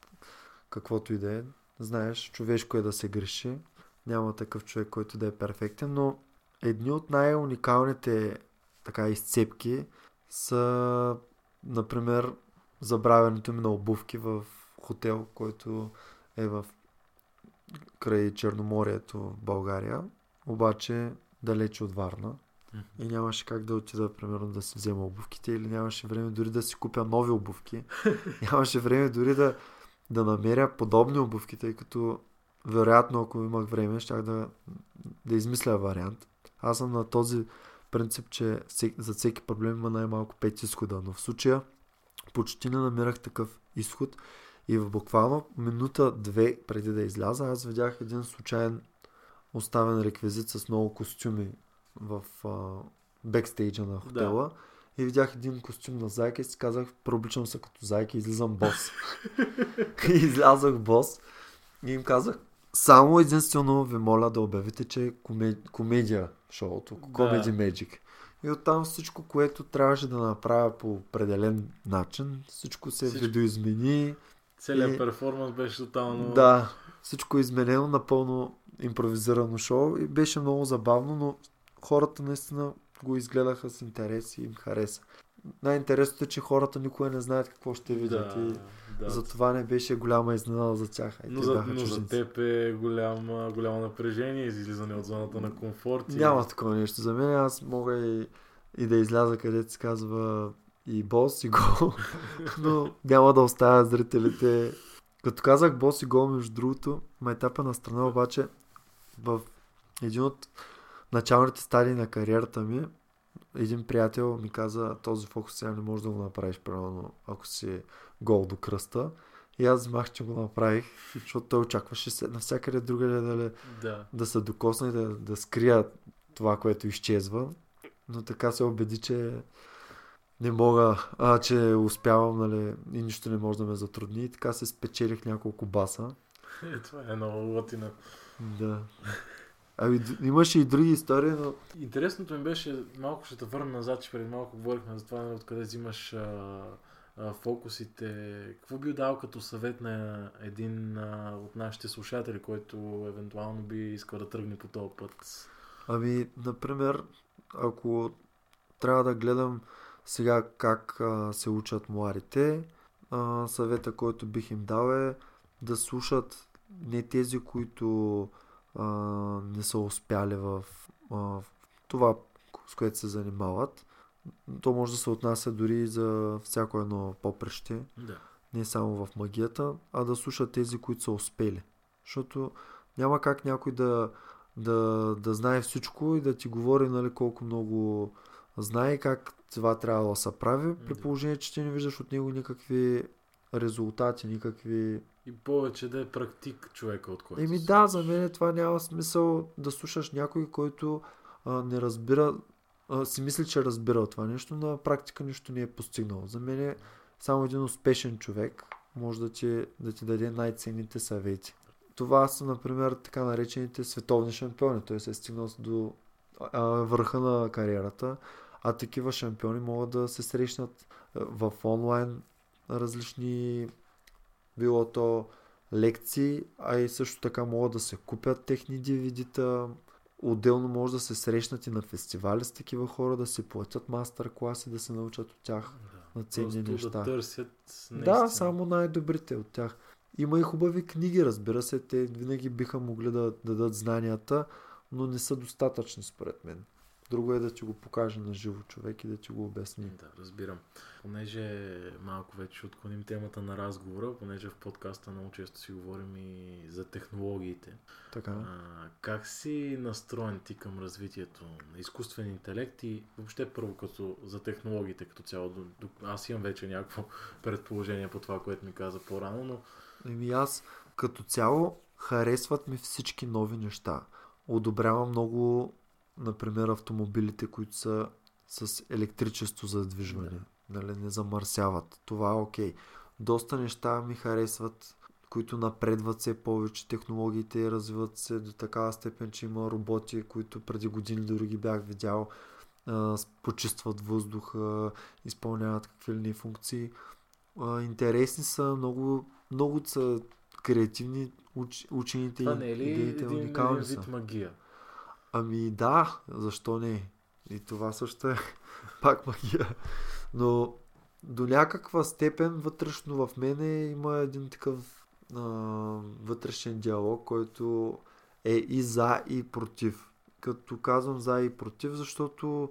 Speaker 2: каквото и да е. Знаеш, човешко е да се греши. Няма такъв човек, който да е перфектен, но едни от най-уникалните така изцепки са, например, забравянето ми на обувки в хотел, който е в край Черноморието в България, обаче далече от Варна. И нямаше как да отида, примерно, да си взема обувките или нямаше време дори да си купя нови обувки. нямаше време дори да, да намеря подобни обувки, тъй като вероятно, ако имах време, щях да, да измисля вариант. Аз съм на този принцип, че за всеки проблем има най-малко 5 изхода, но в случая почти не намирах такъв изход. И в буквално минута-две преди да изляза, аз видях един случайен оставен реквизит с много костюми в а, бекстейджа на хотела. И видях един костюм на зайка и си казах, прообличам се като зайка и излизам бос. и излязах бос. И им казах, само единствено ви моля да обявите, че е коме... комедия шоуто, Comedy Magic. И оттам всичко, което трябваше да направя по определен начин, всичко се
Speaker 1: Всичко.
Speaker 2: видоизмени.
Speaker 1: Целият
Speaker 2: И-
Speaker 1: перформанс беше тотално...
Speaker 2: Да, всичко е изменено, напълно импровизирано шоу и беше много забавно, но хората наистина го изгледаха с интерес и им хареса. Най-интересното е, че хората никога не знаят какво ще видят
Speaker 1: да,
Speaker 2: и
Speaker 1: да.
Speaker 2: затова не беше голяма изненада за тях. А и
Speaker 1: Но, за, но за теб е голямо, голямо напрежение, излизане от зоната на комфорт. и-
Speaker 2: Няма такова нещо. За мен аз мога и, и да изляза където се казва и бос и гол, но няма да оставя зрителите. Като казах бос и гол, между другото, майтапа на страна обаче в един от началните стадии на кариерата ми, един приятел ми каза, този фокус сега не можеш да го направиш, примерно, ако си гол до кръста. И аз вземах, че го направих, защото той очакваше се навсякъде другаде да,
Speaker 1: Да.
Speaker 2: да се докосна и да, да скрия това, което изчезва. Но така се убеди, че не мога, а, че успявам, нали, и нищо не може да ме затрудни. И така се спечелих няколко баса.
Speaker 1: Е, това е много латина.
Speaker 2: Да. Ами, имаше и други истории, но
Speaker 1: Интересното ми беше, малко ще те върна назад, че преди малко говорихме за това, нали, откъде взимаш а, а, фокусите. Какво би дал като съвет на един а, от нашите слушатели, който евентуално би искал да тръгне по този път?
Speaker 2: Ами, например, ако трябва да гледам сега как а, се учат младите, а, съвета, който бих им дал е да слушат не тези, които а, не са успяли в, а, в това, с което се занимават. То може да се отнася дори и за всяко едно попреще
Speaker 1: Да.
Speaker 2: не само в магията, а да слушат тези, които са успели. Защото няма как някой да, да, да знае всичко и да ти говори нали, колко много знае как това трябва да се прави, при положение, че ти не виждаш от него никакви резултати, никакви...
Speaker 1: И повече да е практик човека, от който
Speaker 2: Еми да, за мен това няма смисъл да слушаш някой, който а, не разбира, а, си мисли, че разбира от това нещо, на практика нищо не е постигнал. За мен е само един успешен човек може да ти, да ти даде най-ценните съвети. Това са, например, така наречените световни шампиони. Той се е стигнал до а, върха на кариерата, а такива шампиони могат да се срещнат в онлайн различни било то лекции, а и също така могат да се купят техни DVD-та. Отделно може да се срещнат и на фестивали с такива хора, да си платят мастер-класи, да се научат от тях
Speaker 1: Да.
Speaker 2: на ценни неща.
Speaker 1: да търсят
Speaker 2: Да,
Speaker 1: наистина.
Speaker 2: само най-добрите от тях. Има и хубави книги, разбира се, те винаги биха могли да дадат знанията, но не са достатъчни според мен. Друго е да ти го покаже на живо човек и да ти го обясни.
Speaker 1: Да, разбирам. Понеже малко вече отклоним темата на разговора, понеже в подкаста много често си говорим и за технологиите.
Speaker 2: Така.
Speaker 1: А, как си настроен ти към развитието на изкуствен интелект и въобще първо като за технологиите като цяло? Аз имам вече някакво предположение по това, което ми каза по-рано, но
Speaker 2: Еми аз като цяло харесват ми всички нови неща. Одобрявам много, например, автомобилите, които са с електричество за движване. Нали, не замърсяват. Това е окей. Доста неща ми харесват, които напредват все повече, технологиите развиват се до такава степен, че има роботи, които преди години дори ги бях видял, а, почистват въздуха, изпълняват какви ли функции. А, интересни са, много, много са креативни уч, учените
Speaker 1: това не е ли
Speaker 2: идеите
Speaker 1: един, един
Speaker 2: са.
Speaker 1: вид магия?
Speaker 2: Ами да, защо не? И това също е пак магия. Но до някаква степен вътрешно в мене има един такъв а, вътрешен диалог, който е и за и против. Като казвам за и против, защото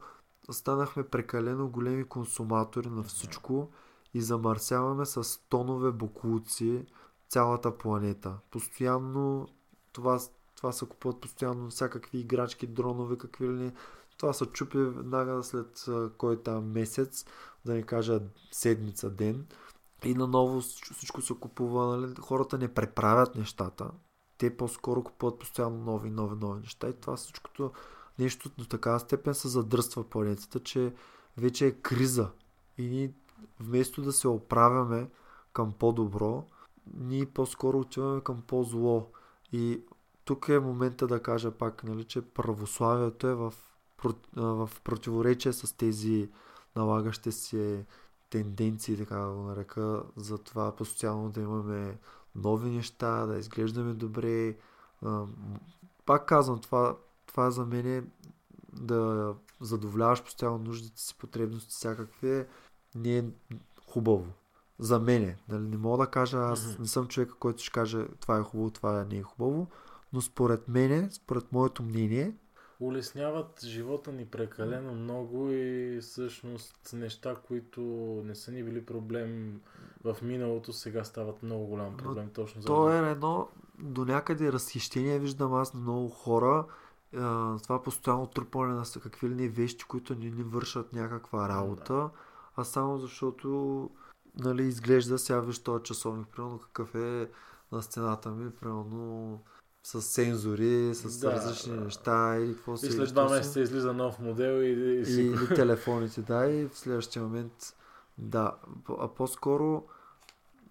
Speaker 2: станахме прекалено големи консуматори на всичко и замърсяваме с тонове буклуци цялата планета. Постоянно това, това се купуват постоянно всякакви играчки, дронове, какви ли не. Това се чупи веднага след кой там месец, да не кажа седмица, ден. И наново всичко се купува. Нали? Хората не преправят нещата. Те по-скоро купуват постоянно нови, нови, нови неща. И това всичкото нещо до такава степен се задръства планетата, че вече е криза. И ние вместо да се оправяме към по-добро, ние по-скоро отиваме към по-зло. И тук е момента да кажа пак, нали, че православието е в, в противоречие с тези налагащи се тенденции, така да го нарека, за това постоянно да имаме нови неща, да изглеждаме добре. Пак казвам, това, това за мен е да задоволяваш постоянно нуждите си, потребности всякакви, е- не е хубаво. За мене. Нали, не мога да кажа, аз не съм човека, който ще каже това е хубаво, това не е хубаво, но според мене, според моето мнение,
Speaker 1: улесняват живота ни прекалено много и всъщност неща, които не са ни били проблем в миналото, сега стават много голям проблем точно за
Speaker 2: То е едно до някъде разхищение, виждам аз на много хора. Това постоянно трупане на какви ли не вещи, които не ни вършат някаква работа, а само защото нали, изглежда сега виж този часовник, примерно какъв е на стената ми, примерно с сензори, с
Speaker 1: Да,
Speaker 2: различни
Speaker 1: да.
Speaker 2: неща или какво
Speaker 1: И
Speaker 2: се
Speaker 1: след два месеца излиза нов модел и, и си...
Speaker 2: или телефоните, да, и в следващия момент, да. А по-скоро,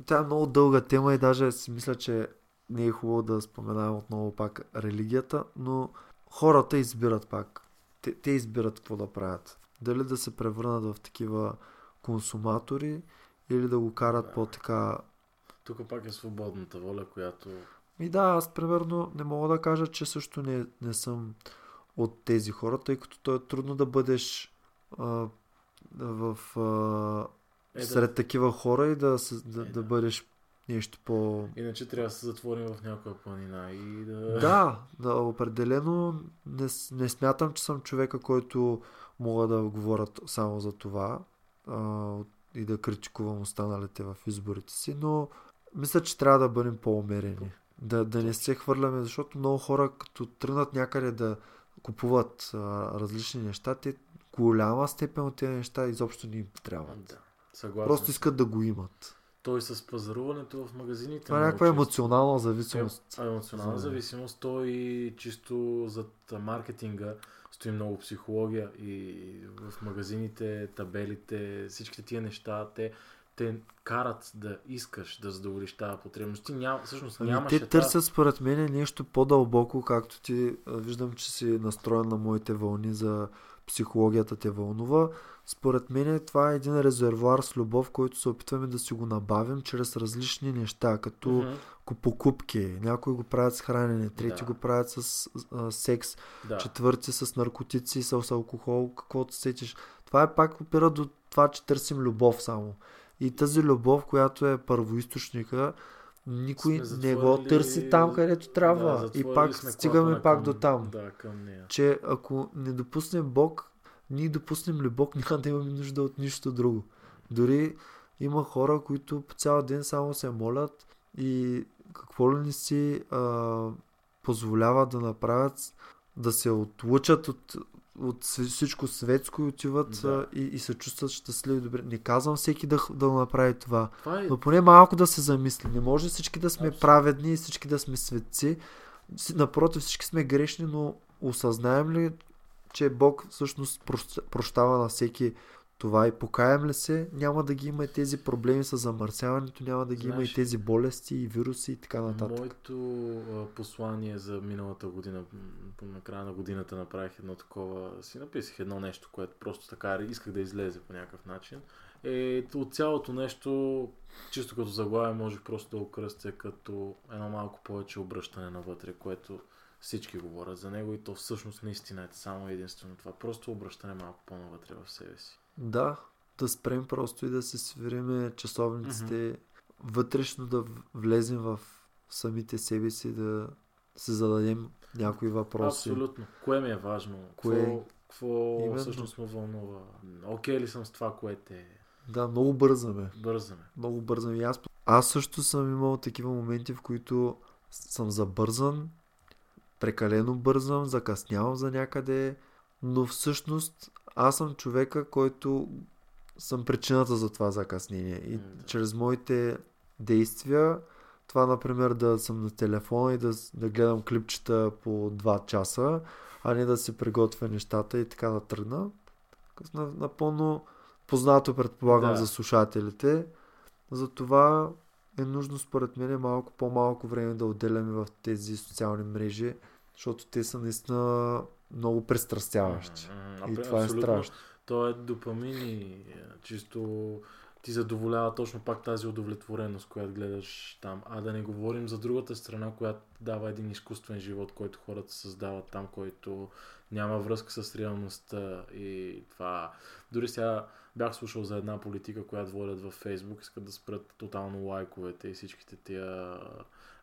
Speaker 2: тя е много дълга тема и даже си мисля, че не е хубаво да споменавам отново пак религията, но хората избират пак. Те, те избират какво да правят. Дали да се превърнат в такива консуматори или да го карат
Speaker 1: Да.
Speaker 2: по-така
Speaker 1: Тук пак е свободната воля, която...
Speaker 2: и да, аз примерно не мога да кажа, че също не, не съм от тези хора, тъй като то е трудно да бъдеш а, в, а,
Speaker 1: Е, да.
Speaker 2: сред такива хора и да, да,
Speaker 1: Е,
Speaker 2: да
Speaker 1: да.
Speaker 2: бъдеш нещо по...
Speaker 1: Иначе трябва да се затворим в някоя планина и да...
Speaker 2: Да, да, определено не, не смятам, че съм човека, който мога да говоря само за това а, и да критикувам останалите в изборите си, но мисля, че трябва да бъдем по-умерени. Да, да не се хвърляме, защото много хора, като тръгнат някъде да купуват а, различни неща, те голяма степен от тези неща изобщо не им трябват.
Speaker 1: Да, съгласен
Speaker 2: Просто искат да го имат.
Speaker 1: Той с пазаруването в магазините...
Speaker 2: Това е някаква
Speaker 1: често-
Speaker 2: емоционална зависимост.
Speaker 1: Е, емоционална зависимост, то и чисто зад маркетинга стои много психология и в магазините, табелите, всичките тия неща, те, те карат да искаш да задоволиш тази потребност. Ти ням, всъщност
Speaker 2: Ами,
Speaker 1: нямаше
Speaker 2: те търсят според мен нещо по-дълбоко, както ти виждам, че си настроен на моите вълни за психологията те вълнува. Според мен това е един резервуар с любов, който се опитваме да си го набавим чрез различни неща, като mm-hmm. покупки. Някои го правят с хранене, трети да. го правят с а, секс, да. четвърти с наркотици, с алкохол, каквото сетиш. Това е пак опира до това, че търсим любов само. И тази любов, която е първоисточника, никой не го търси там, където трябва. Да, и пак стигаме пак към, до там.
Speaker 1: Да, към нея.
Speaker 2: Че ако не допуснем Бог, ние допуснем ли Бог, няма да имаме нужда от нищо друго. Дори има хора, които по цял ден само се молят и какво ли не си а, позволяват да направят, да се отлучат от от всичко светско и отиват да. и, и се чувстват щастливи. Добре. Не казвам всеки да, да направи това, това е... но поне малко да се замисли. Не може всички да сме Абсолютно. праведни и всички да сме светци. Напротив, всички сме грешни, но осъзнаем ли, че Бог всъщност прощава на всеки това и покаям ли се, няма да ги има и тези проблеми с замърсяването, няма да ги Знаеш, има и тези болести и вируси и така нататък.
Speaker 1: Моето послание за миналата година, на края на годината направих едно такова, си написах едно нещо, което просто така исках да излезе по някакъв начин. Е, от цялото нещо, чисто като заглавие, можех просто да окръстя като едно малко повече обръщане навътре, което всички говорят за него и то всъщност наистина е само единствено това. Просто обръщане малко по-навътре в себе си.
Speaker 2: Да, да спрем просто и да се свириме часовниците, mm-hmm. вътрешно да влезем в самите себе си, да се зададем някои въпроси.
Speaker 1: Абсолютно. Кое ми е важно? Кое... Какво, какво всъщност ме вълнува? Окей okay ли съм с това, което е?
Speaker 2: Да, много бързаме.
Speaker 1: Бързаме.
Speaker 2: Много бързаме. аз, аз също съм имал такива моменти, в които съм забързан, прекалено бързам, закъснявам за някъде, но всъщност аз съм човека, който съм причината за това закъснение. И mm. чрез моите действия, това, например, да съм на телефона и да, да гледам клипчета по 2 часа, а не да си приготвя нещата и така да тръгна. Напълно познато, предполагам, да. за слушателите. Затова е нужно, според мен, малко по-малко време да отделяме в тези социални мрежи, защото те са наистина много престрастяващи. Mm-hmm. И това е страшно.
Speaker 1: То е допамин и е, чисто ти задоволява точно пак тази удовлетвореност, която гледаш там. А да не говорим за другата страна, която дава един изкуствен живот, който хората създават там, който няма връзка с реалността и това. Дори сега бях слушал за една политика, която водят във Фейсбук, искат да спрат тотално лайковете и всичките тия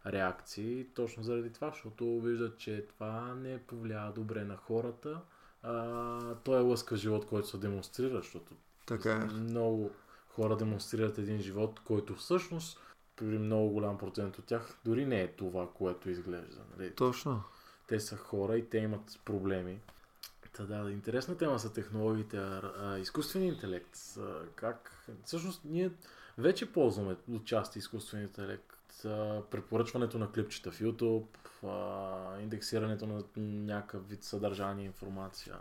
Speaker 1: реакции, точно заради това, защото виждат, че това не повлиява добре на хората. А, той е лъскав живот, който се демонстрира, защото
Speaker 2: така е.
Speaker 1: много хора демонстрират един живот, който всъщност при много голям процент от тях дори не е това, което изглежда. Нали?
Speaker 2: Точно.
Speaker 1: Те са хора и те имат проблеми. Та да, интересна тема са технологиите, а, а, изкуствен интелект. А, как? Всъщност ние вече ползваме отчасти изкуствен интелект препоръчването на клипчета в YouTube, индексирането на някакъв вид съдържание, информация.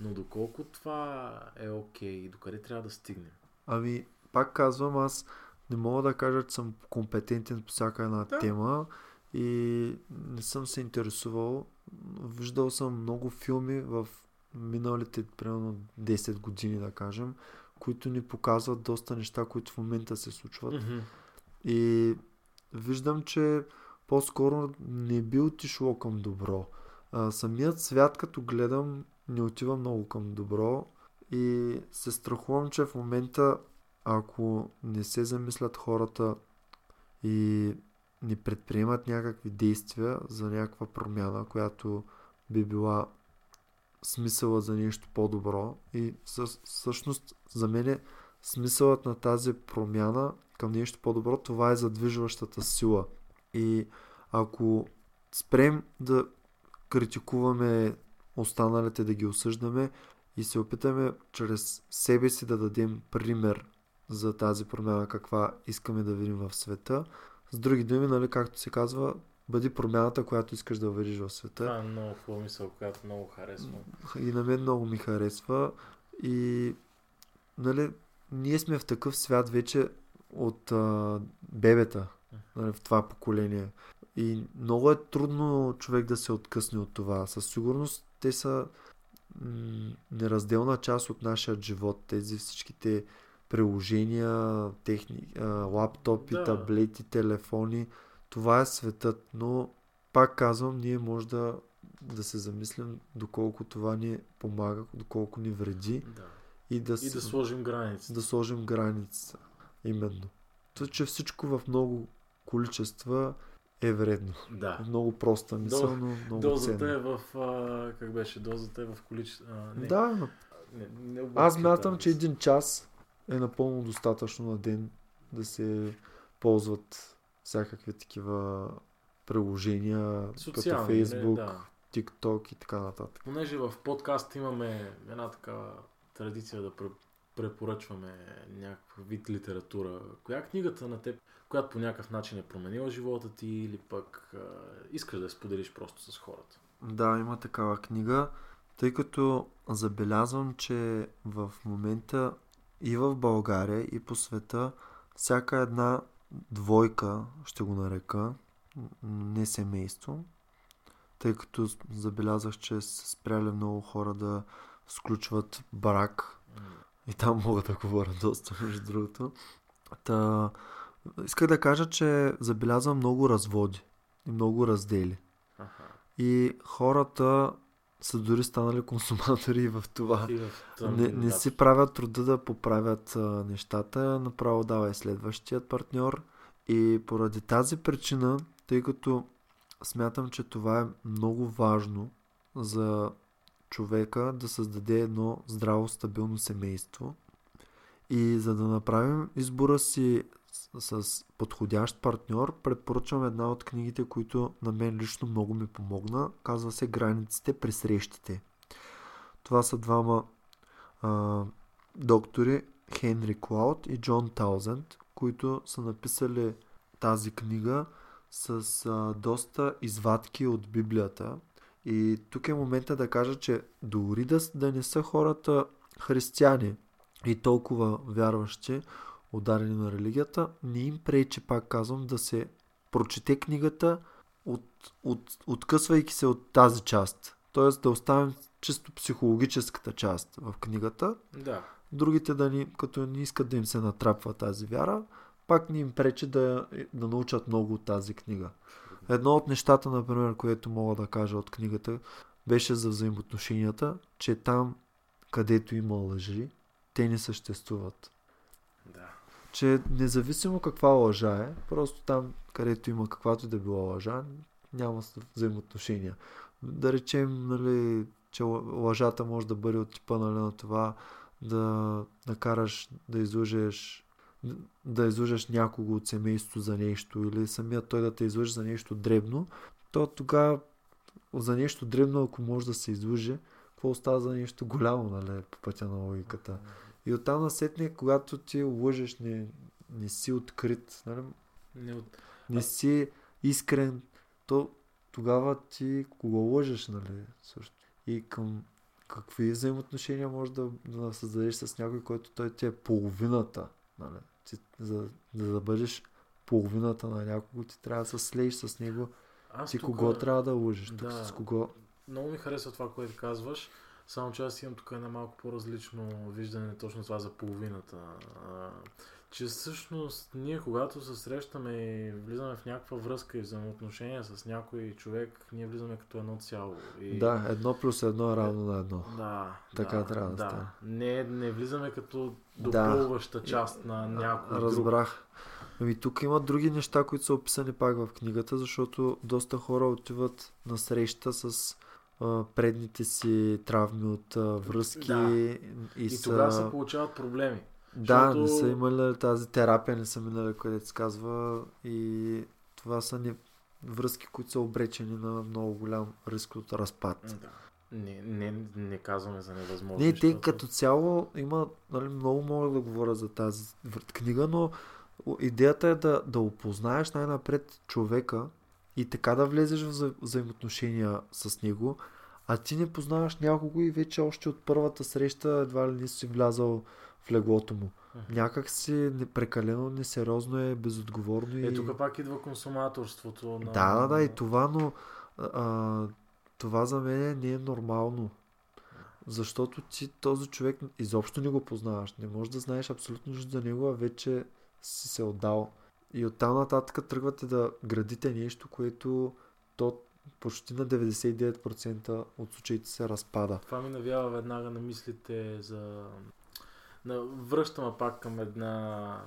Speaker 1: Но доколко това е окей okay, докъде трябва да стигнем?
Speaker 2: Ами, пак казвам, аз не мога да кажа, че съм компетентен по всяка една да. тема и не съм се интересувал. Виждал съм много филми в миналите примерно 10 години, да кажем, които ни показват доста неща, които в момента се случват. Mm-hmm. И виждам, че по-скоро не би отишло към добро. А, самият свят, като гледам, не отива много към добро и се страхувам, че в момента, ако не се замислят хората и не предприемат някакви действия за някаква промяна, която би била смисъла за нещо по-добро и всъщност за мен е смисълът на тази промяна към нещо по-добро, това е задвижващата сила. И ако спрем да критикуваме останалите, да ги осъждаме и се опитаме чрез себе си да дадем пример за тази промяна, каква искаме да видим в света. С други думи, нали, както се казва, бъди промяната, която искаш да видиш в света.
Speaker 1: Това е много хубава мисъл, която много харесва.
Speaker 2: И на мен много ми харесва. И нали, ние сме в такъв свят вече, от а, бебета нали, в това поколение. И много е трудно човек да се откъсне от това. Със сигурност те са м- неразделна част от нашия живот. Тези всичките приложения, техни, а, лаптопи,
Speaker 1: Да.
Speaker 2: таблети, телефони. Това е светът, но пак казвам, ние може да, да се замислим доколко това ни помага, доколко ни вреди
Speaker 1: Да.
Speaker 2: и да,
Speaker 1: И да сложим граници.
Speaker 2: да сложим граница. Именно. То, че всичко в много количества е вредно.
Speaker 1: Да.
Speaker 2: Много проста мисъл, но много
Speaker 1: Дозата
Speaker 2: ценна.
Speaker 1: е в... А, как беше? Дозата е в количество... Не,
Speaker 2: Да,
Speaker 1: Не, не
Speaker 2: аз
Speaker 1: объркайте
Speaker 2: мятам, че един час е напълно достатъчно на ден да се ползват всякакви такива приложения, като
Speaker 1: Социални,
Speaker 2: Facebook,
Speaker 1: не, да.
Speaker 2: TikTok и така нататък.
Speaker 1: Понеже в подкаст имаме една такава традиция да препоръчваме някакъв вид литература. Коя книгата на теб, която по някакъв начин е променила живота ти или пък а, искаш да я споделиш просто с хората?
Speaker 2: Да, има такава книга, тъй като забелязвам, че в момента и в България, и по света, всяка една двойка, ще го нарека, не семейство, тъй като забелязах, че са спряли много хора да сключват брак. И там мога да говоря доста, между другото. Та, исках да кажа, че забелязвам много разводи и много раздели.
Speaker 1: Аха.
Speaker 2: И хората са дори станали консуматори и в това.
Speaker 1: И в тъм-
Speaker 2: Не, не
Speaker 1: да,
Speaker 2: си правят труда да поправят а, нещата, направо дава и следващият партньор. И поради тази причина, тъй като смятам, че това е много важно за човека да създаде едно здраво, стабилно семейство. И за да направим избора си с, подходящ партньор, предпоръчвам една от книгите, които на мен лично много ми помогна. Казва се Границите при срещите. Това са двама а, доктори Хенри Клауд и Джон Таузенд, които са написали тази книга с а, доста извадки от Библията. И тук е момента да кажа, че дори да, да не са хората християни и толкова вярващи, ударени на религията, не им пречи, пак казвам, да се прочете книгата, от, от, откъсвайки се от тази част. Тоест да оставим чисто психологическата част в книгата,
Speaker 1: да.
Speaker 2: другите да ни, като не искат да им се натрапва тази вяра, пак ни им пречи да, да научат много от тази книга. Едно от нещата, например, което мога да кажа от книгата, беше за взаимоотношенията, че там, където има лъжи, те не съществуват.
Speaker 1: Да.
Speaker 2: Че независимо каква лъжа е, просто там, където има каквато и да била лъжа, няма взаимоотношения. Да речем, нали, че лъжата може да бъде от типа нали, на това да накараш да излъжеш да излъжеш някого от семейството за нещо или самият той да те излъже за нещо дребно, то тогава за нещо дребно, ако може да се излъже, какво остава за нещо голямо, нали, по пътя на логиката. И оттам насетне, когато ти лъжеш, не, не си открит, нали,
Speaker 1: Не от...
Speaker 2: не си искрен, то тогава ти кого лъжеш, нали, също. И към какви взаимоотношения можеш да, да създадеш с някой, който той ти е половината, нали. Ти, за, за да бъдеш половината на някого, ти трябва да се слееш с него.
Speaker 1: Аз
Speaker 2: Ти
Speaker 1: тук-
Speaker 2: кого трябва да лъжеш? Тук
Speaker 1: да.
Speaker 2: с кого?
Speaker 1: Много ми харесва това, което казваш. Само че аз имам тук една малко по-различно виждане точно това за половината. Че всъщност ние когато се срещаме и влизаме в някаква връзка и взаимоотношения с някой човек, ние влизаме като едно цяло. И...
Speaker 2: Да, едно плюс едно е равно на едно.
Speaker 1: Да,
Speaker 2: Така
Speaker 1: да,
Speaker 2: трябва да
Speaker 1: да.
Speaker 2: стане.
Speaker 1: Не, не влизаме като
Speaker 2: Да.
Speaker 1: допълваща част на някой друг.
Speaker 2: Разбрах. Ами тук има други неща, които са описани пак в книгата, защото доста хора отиват на среща с предните си травми от връзки
Speaker 1: Да.
Speaker 2: и,
Speaker 1: И
Speaker 2: са...
Speaker 1: тогава се получават проблеми.
Speaker 2: Да,
Speaker 1: защото-
Speaker 2: не са имали тази терапия, не са минали, където се казва и това са не... връзки, които са обречени на много голям риск от разпад.
Speaker 1: Да. Не, не, не казваме за невъзможно.
Speaker 2: Не, те
Speaker 1: защото-
Speaker 2: като цяло има, нали, много мога да говоря за тази книга, но идеята е да, да опознаеш най-напред човека и така да влезеш в вза- взаимоотношения с него, а ти не познаваш някого и вече още от първата среща едва ли не си влязал в леглото му. Някак си непрекалено несериозно е, безотговорно и...
Speaker 1: Е, тук пак идва консуматорството. На...
Speaker 2: Да, да, да, и това, но а, това за мен не е нормално. защото ти този човек изобщо не го познаваш. Не можеш да знаеш абсолютно нищо за него, а вече си се отдал. И оттам нататък тръгвате да градите нещо, което то почти на 99% от случаите се разпада.
Speaker 1: Това ми навява веднага на мислите за... Връщаме пак към една...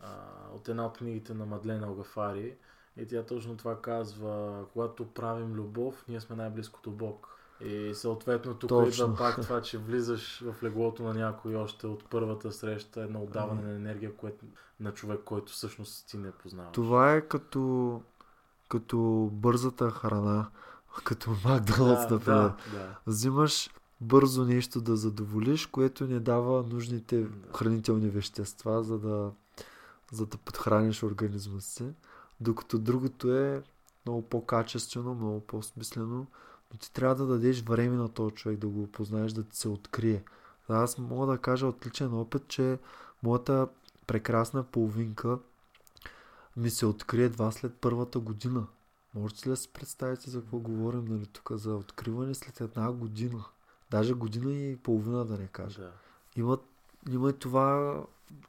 Speaker 1: А, от една от книгите на Мадлена Огафари. И тя точно това казва, когато правим любов, ние сме най-близко до Бог. И съответно тук Точно. идва пак това, че влизаш в леглото на някой още от първата среща, едно отдаване на енергия което, на човек, който всъщност ти не познаваш.
Speaker 2: Това е като, като бързата храна, като Макдоналдс, да, например. Да, да. Взимаш бързо нещо да задоволиш, което не дава нужните хранителни вещества, за да, за да подхраниш организма си. Докато другото е много по-качествено, много по-смислено но ти трябва да дадеш време на този човек да го познаеш, да ти се открие. Аз мога да кажа от личен опит, че моята прекрасна половинка ми се открие едва след първата година. Можете ли да си представите за какво говорим, нали, тук за откриване след една година? Даже година и половина да не кажа. Да. Има, има и това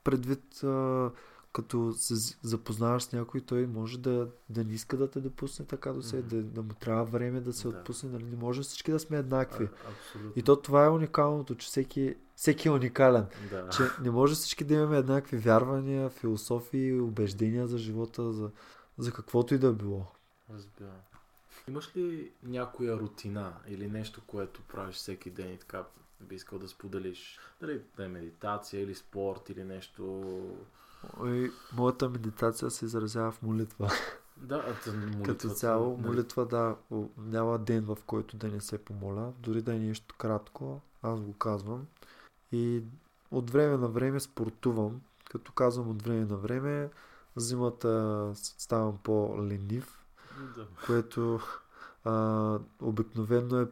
Speaker 2: предвид а, като се запознаваш с някой, той може да, да не иска да те допусне така до себе, mm-hmm. да, да му трябва време да се да. отпусне, нали? Не може всички да сме еднакви. А, и то това е уникалното, че всеки, всеки е уникален. Да. Че не може всички да имаме еднакви вярвания, философии, убеждения за живота, за, за каквото и да било.
Speaker 1: Разбира. Имаш ли някоя рутина или нещо, което правиш всеки ден и така би искал да споделиш? Дали да е медитация или спорт или нещо
Speaker 2: Ой, моята медитация се изразява в молитва.
Speaker 1: Да,
Speaker 2: молитва. Като цяло, да. молитва, да, няма ден в който да не се помоля, дори да е нещо кратко, аз го казвам. И от време на време спортувам. Като казвам от време на време, зимата ставам по-ленив, да. което а, обикновено е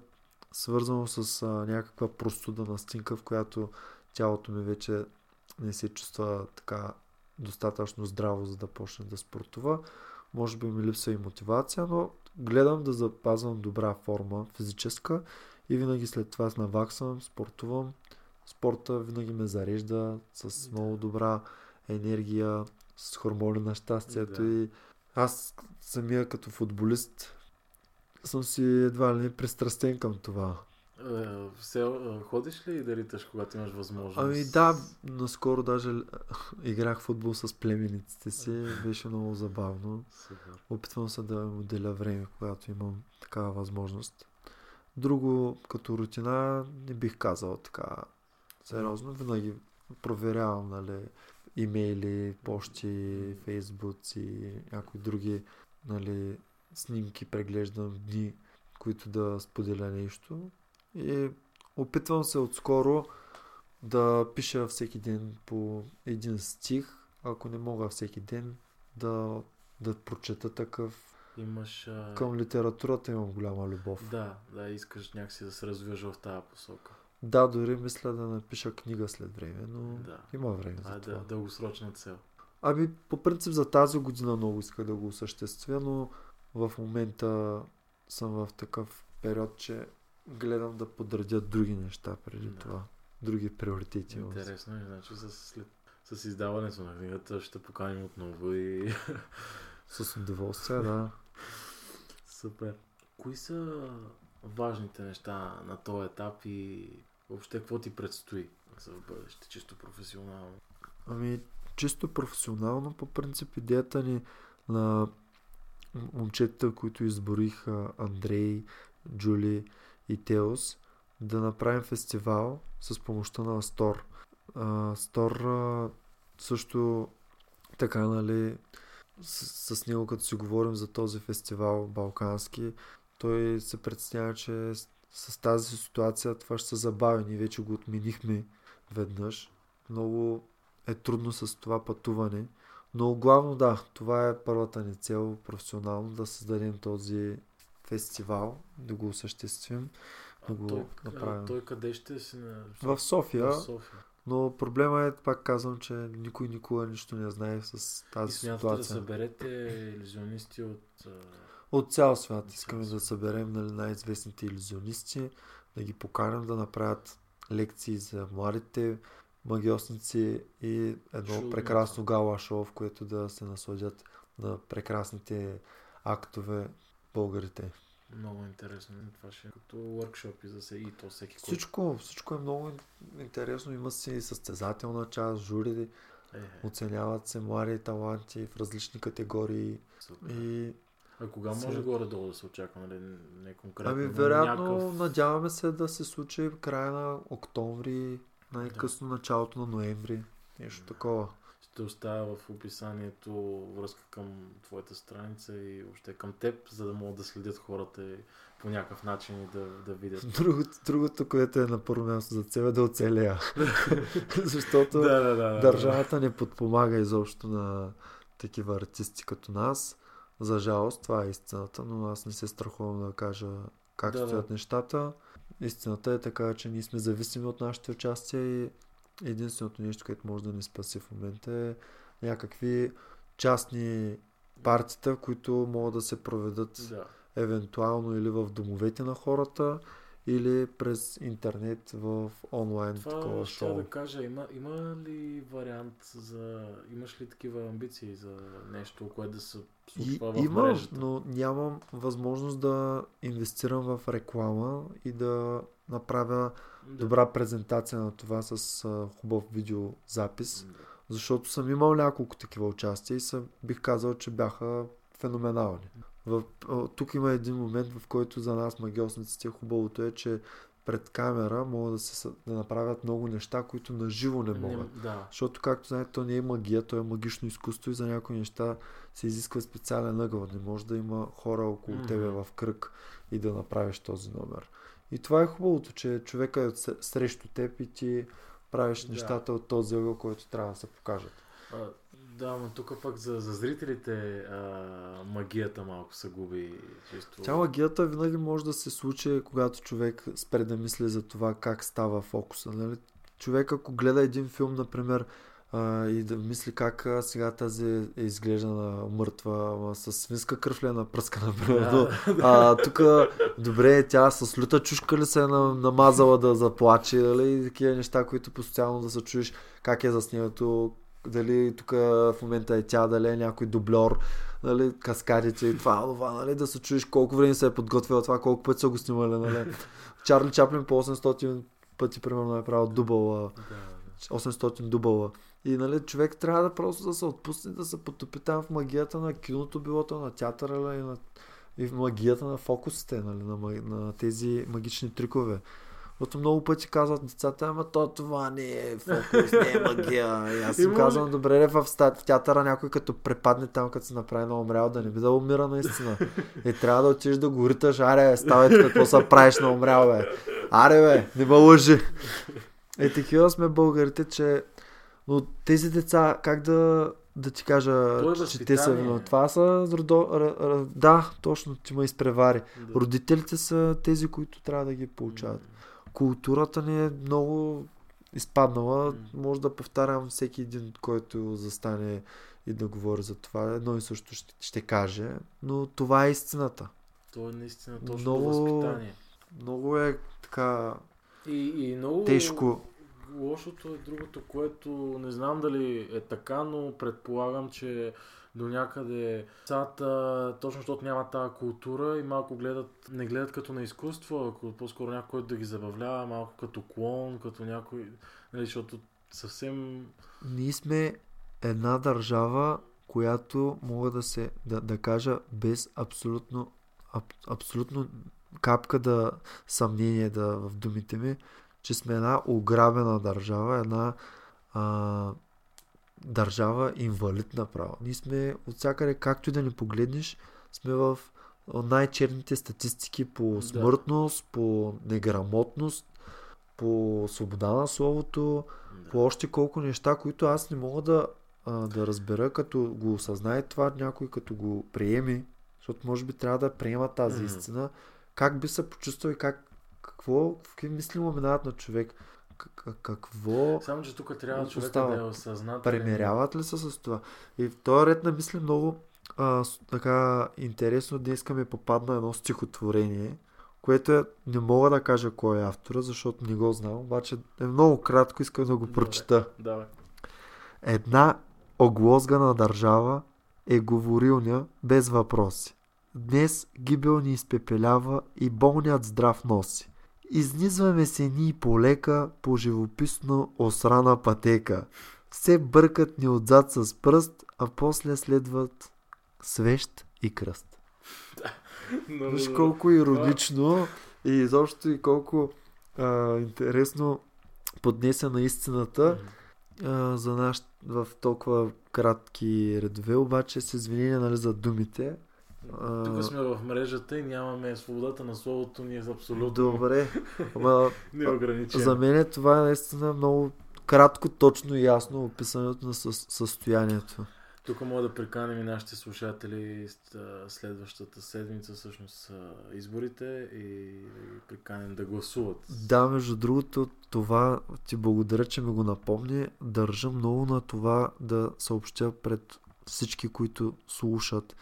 Speaker 2: свързано с а, някаква простуда настинка, в която тялото ми вече не се чувства така достатъчно здраво, за да почне да спортува. Може би ми липсва и мотивация, но гледам да запазвам добра форма физическа и винаги след това наваксвам, спортувам. Спорта винаги ме зарежда с много добра енергия, с хормони на щастието да. и аз самия като футболист съм си едва ли не пристрастен към това.
Speaker 1: Е, все, е, ходиш ли и да риташ, когато имаш възможност?
Speaker 2: Ами да, наскоро даже играх футбол с племениците си. Беше много забавно. Супер. Опитвам се да им отделя време, когато имам такава възможност. Друго, като рутина, не бих казал така сериозно. Винаги проверявам, нали, имейли, почти, фейсбук и някои други, нали, снимки преглеждам дни, които да споделя нещо. И опитвам се отскоро да пиша всеки ден по един стих, ако не мога всеки ден да, да прочета такъв.
Speaker 1: Имаш. А...
Speaker 2: Към литературата имам голяма любов.
Speaker 1: Да, да, искаш някакси да се развиваш в тази посока.
Speaker 2: Да, дори мисля да напиша книга след време, но да. има време за а, това.
Speaker 1: Да, дългосрочна цел.
Speaker 2: Ами, по принцип за тази година много иска да го осъществя, но в момента съм в такъв период, че гледам да подредя други неща преди да. това. Други приоритети.
Speaker 1: Интересно е, значи с, след, с издаването на книгата ще поканим отново и...
Speaker 2: с удоволствие, да.
Speaker 1: Супер. Кои са важните неща на този етап и въобще какво ти предстои за бъдеще, чисто професионално?
Speaker 2: Ами, чисто професионално, по принцип, идеята ни на момчетата, които изборих, Андрей, Джули и Теос да направим фестивал с помощта на Астор. Астор също така, нали, с, с него като си говорим за този фестивал балкански, той се представя, че с, тази ситуация това ще се забави. Ние вече го отменихме веднъж. Много е трудно с това пътуване. Но главно да, това е първата ни цел професионално да създадем този фестивал, да го осъществим, да го
Speaker 1: той,
Speaker 2: направим.
Speaker 1: Той къде ще си?
Speaker 2: В София. В София. Но проблема е, пак казвам, че никой никога нищо не знае с тази и ситуация. да
Speaker 1: съберете иллюзионисти от...
Speaker 2: От цял свят. Искаме да съберем нали, най-известните иллюзионисти. да ги поканим да направят лекции за младите магиосници и едно
Speaker 1: Чудно.
Speaker 2: прекрасно гала шоу, в което да се насладят на прекрасните актове българите.
Speaker 1: Много интересно. Това ще е като workshop и за се и то всеки който-
Speaker 2: Всичко, всичко е много интересно. Има си състезателна част, жури,
Speaker 1: Е,
Speaker 2: оценяват се млади таланти в различни категории
Speaker 1: супер.
Speaker 2: и
Speaker 1: А кога
Speaker 2: се-
Speaker 1: може горе-долу да се очаква, нали? Не конкретно.
Speaker 2: Ами,
Speaker 1: но
Speaker 2: вероятно,
Speaker 1: някакъв-
Speaker 2: надяваме се да се случи края на октомври, най-късно началото на ноември. Нещо такова.
Speaker 1: Ще оставя в описанието връзка към твоята страница и въобще към теб, за да могат да следят хората и по някакъв начин и да, да видят.
Speaker 2: Другото, другото, което е на първо място за цел е да оцелея. Защото
Speaker 1: да, да, да.
Speaker 2: държавата не подпомага изобщо на такива артисти като нас. За жалост, това е истината, но аз не се страхувам да кажа как
Speaker 1: Да, да.
Speaker 2: стоят нещата. Истината е така, че ние сме зависими от нашите участия и единственото нещо, което може да ни спаси в момента е някакви частни партита, които могат да се проведат
Speaker 1: Да.
Speaker 2: евентуално или в домовете на хората, или през интернет в онлайн такова
Speaker 1: Това ще
Speaker 2: шоу.
Speaker 1: да кажа, има, има ли вариант за... Имаш ли такива амбиции за нещо, което да се
Speaker 2: И,
Speaker 1: случва в
Speaker 2: имам,
Speaker 1: мрежата?
Speaker 2: но нямам възможност да инвестирам в реклама и да направя
Speaker 1: Да.
Speaker 2: добра презентация на това с а, хубав видеозапис,
Speaker 1: Да.
Speaker 2: защото съм имал няколко такива участия и съм, бих казал, че бяха феноменални. В, тук има един момент, в който за нас магиосниците хубавото е, че пред камера могат да, се, да направят много неща, които на живо не могат.
Speaker 1: Не, да.
Speaker 2: Защото, както знаете, то не е магия, то е магично изкуство и за някои неща се изисква специален ъгъл. Не може да има хора около
Speaker 1: Мгм.
Speaker 2: тебе в кръг и да направиш този номер. И това е хубавото, че човека е срещу теб и ти правиш
Speaker 1: Да.
Speaker 2: нещата от този ъгъл, който трябва да се покажат.
Speaker 1: А, да, но тук пък за, за зрителите а, магията малко се губи. Чисто...
Speaker 2: Тя магията винаги може да се случи, когато човек спре да мисли за това как става фокуса. Нали? Човек ако гледа един филм, например, а, и да мисли как а, сега тази е изглеждана мъртва, ама с свинска кръв ли е напръскана, примерно. А, тук, добре, тя с люта чушка ли се е на- намазала да заплаче, нали? И такива неща, които постоянно да се чуеш как е заснето, дали тук в момента е тя, дали е някой дублер, нали, каскадите и това, това, нали, да се чуеш колко време се е подготвила това, колко пъти са го снимали, нали. Чарли Чаплин по 800 пъти, примерно, е правил
Speaker 1: да.
Speaker 2: 800 дубъла. И нали, човек трябва да просто да се отпусне, да се потопи там в магията на киното, било то на театъра и, на, и в магията на фокусите, нали, на, на тези магични трикове. Защото много пъти казват децата, ама то това не е фокус, не е магия. И аз им
Speaker 1: ли-
Speaker 2: казвам, добре, в, ста- в театъра някой като препадне там, като се направи на умрял, да не би да умира наистина. И трябва да отидеш да го риташ, аре, ставай какво се правиш на умрял, бе. Аре, бе, не ме лъжи. Е, такива сме българите, че... Но тези деца, как да, да ти кажа,
Speaker 1: е
Speaker 2: че те са... но Това са... Родо... Да, точно, ти ме изпревари.
Speaker 1: Да.
Speaker 2: Родителите са тези, които трябва да ги получават. Културата ни е много изпаднала. Може да повтарям всеки един, който застане и да говори за това. Едно и също ще, ще каже. Но това е истината.
Speaker 1: То е наистина точно
Speaker 2: Много-
Speaker 1: възпитание.
Speaker 2: Много е така
Speaker 1: И, и много
Speaker 2: тежко.
Speaker 1: лошото е другото, което не знам дали е така, но предполагам, че до някъде. Децата, точно защото няма тази култура и малко гледат, не гледат като на изкуство, ако по-скоро някой който да ги забавлява, малко като клон, като някой, нали, защото съвсем
Speaker 2: Ние сме една държава, която мога да се да, да кажа без абсолютно аб, абсолютно капка да съмнение да в думите ми, че сме една ограбена държава, една а, държава инвалид направо. Ние сме от всякъде, както и да ни погледнеш, сме в най-черните статистики по
Speaker 1: Да.
Speaker 2: смъртност, по неграмотност, по свобода на словото,
Speaker 1: да.
Speaker 2: по още колко неща, които аз не мога да, а, да разбера, като го осъзнае това някой, като го приеми, защото може би трябва да приема тази
Speaker 1: Мгм.
Speaker 2: истина, как би се почувствал и как, какво, какви мисли му минават на човек, какво
Speaker 1: Само, че тук трябва човека
Speaker 2: Остава.
Speaker 1: да е осъзнателен.
Speaker 2: премеряват ли се с това. И в този ред на мисли много а, така интересно днес ми попадна едно стихотворение което е, не мога да кажа кой е автора, защото не го знам, обаче е много кратко, искам да го прочета.
Speaker 1: Давай.
Speaker 2: Една оглозгана държава е говорилня без въпроси. Днес гибел ни изпепелява и болният здрав носи. Изнизваме се ни полека по живописно осрана пътека. Все бъркат ни отзад с пръст, а после следват свещ и кръст. Виж колко иронично и изобщо и колко а, интересно поднесе на истината а, за наш в толкова кратки редове, обаче с извинение нали, за думите. А,
Speaker 1: Тук сме в мрежата и нямаме свободата на словото ни е абсолютно
Speaker 2: Добре, ама
Speaker 1: неограничена.
Speaker 2: за мен това е наистина много кратко, точно и ясно описането на със- състоянието.
Speaker 1: Тук мога да приканим и нашите слушатели следващата седмица, всъщност изборите и приканим да гласуват.
Speaker 2: Да, между другото, това ти благодаря, че ми го напомни. Държа много на това да съобщя пред всички, които слушат,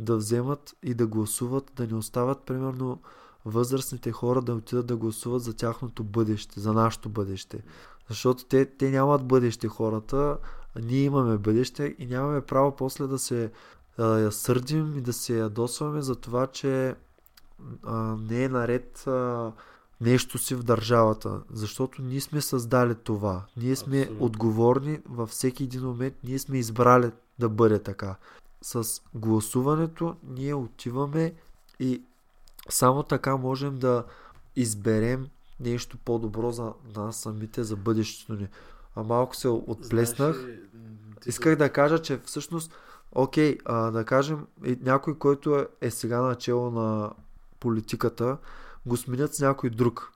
Speaker 2: да вземат и да гласуват, да не остават, примерно, възрастните хора да отидат да гласуват за тяхното бъдеще, за нашето бъдеще. Защото те, те нямат бъдеще хората, ние имаме бъдеще и нямаме право после да се а, сърдим и да се ядосваме за това, че а, не е наред а, нещо си в държавата, защото ние сме създали това. Ние сме
Speaker 1: Абсолютно.
Speaker 2: отговорни във всеки един момент, ние сме избрали да бъде така. С гласуването ние отиваме и само така можем да изберем нещо по-добро за нас самите, за бъдещето ни. А малко се отплеснах.
Speaker 1: Знаеш
Speaker 2: Исках да кажа, че всъщност, окей, а, да кажем, някой, който е, е сега начало на политиката, го сменят с някой друг.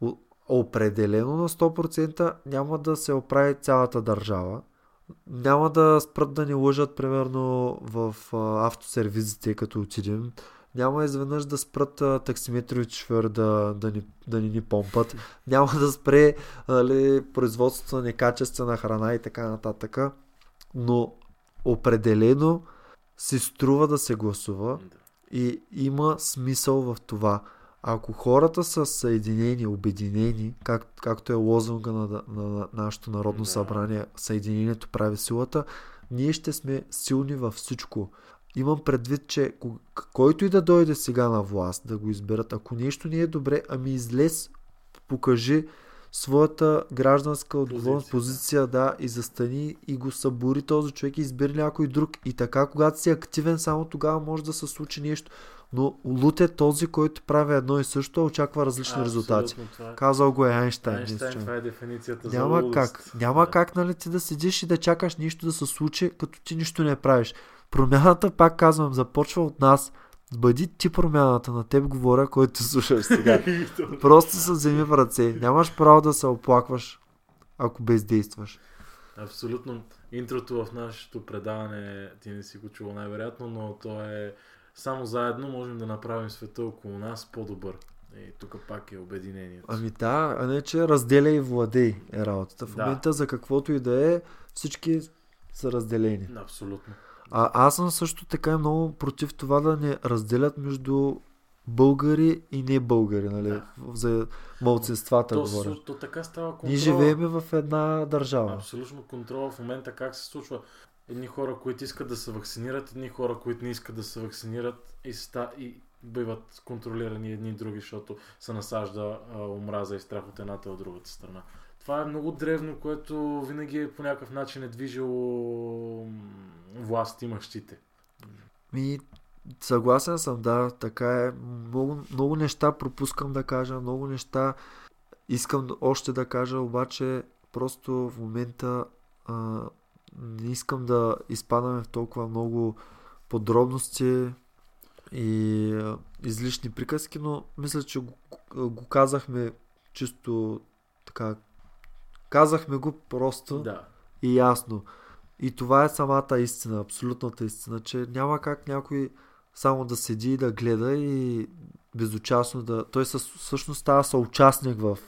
Speaker 2: О- Определено на 100% няма да се оправи цялата държава. Няма да спрат да ни лъжат, примерно, в а, автосервизите, като отидем. Няма изведнъж да спрат а, таксиметровите шофьори да, да, ни, да ни ни помпат. Няма да спре нали, производството на некачествена храна и така нататък. Но определено си струва да се гласува и има смисъл в това. Ако хората са съединени, обединени, как, както е лозунга на, на, на нашето народно
Speaker 1: Да.
Speaker 2: събрание, Съединението прави силата, ние ще сме силни във всичко. Имам предвид, че ко- който и да дойде сега на власт да го изберат, ако нещо не е добре, ами излез, покажи своята гражданска отговорност,
Speaker 1: позиция,
Speaker 2: да, и застани и го събори този човек и избери някой друг. И така, когато си активен, само тогава може да се случи нещо. Но лут е този, който прави едно и също, а очаква различни
Speaker 1: А,
Speaker 2: резултати.
Speaker 1: това.
Speaker 2: Казал го е Айнштайн.
Speaker 1: Айнштайн, това е дефиницията за
Speaker 2: Няма
Speaker 1: лудост.
Speaker 2: как. Няма
Speaker 1: Да.
Speaker 2: как, нали, ти да седиш и да чакаш нищо да се случи, като ти нищо не правиш. Промяната, пак казвам, започва от нас. Бъди ти промяната, на теб говоря, който слушаш сега. Просто се вземи в ръце. Нямаш право да се оплакваш, ако бездействаш.
Speaker 1: Абсолютно. Интрото в нашето предаване ти не си го чувал най-вероятно, но то е само заедно можем да направим света около нас по-добър. И тук пак е обединението.
Speaker 2: Ами да, а не че разделя и владей е работата. В
Speaker 1: Да.
Speaker 2: момента за каквото и да е, всички са разделени.
Speaker 1: Абсолютно.
Speaker 2: А аз съм също така много против това да не разделят между българи и не българи, нали?
Speaker 1: Да.
Speaker 2: За малцинствата
Speaker 1: То,
Speaker 2: говоря.
Speaker 1: су- то така става контрол.
Speaker 2: Ние живееме в една държава.
Speaker 1: Абсолютно контрол в момента как се случва. Едни хора, които искат да се вакцинират, едни хора, които не искат да се вакцинират и, ста, и биват контролирани едни и други, защото се насажда а, омраза и страх от едната от другата страна. Това е много древно, което винаги е по някакъв начин е движило власт имащите.
Speaker 2: Ми, съгласен съм, да, така е. Много, много неща пропускам да кажа, много неща искам още да кажа, обаче просто в момента а, не искам да изпадаме в толкова много подробности и излишни приказки, но мисля, че го, го казахме чисто така. Казахме го просто
Speaker 1: Да.
Speaker 2: и ясно. И това е самата истина, абсолютната истина, че няма как някой само да седи и да гледа и безучастно да... Той със- всъщност става съучастник в,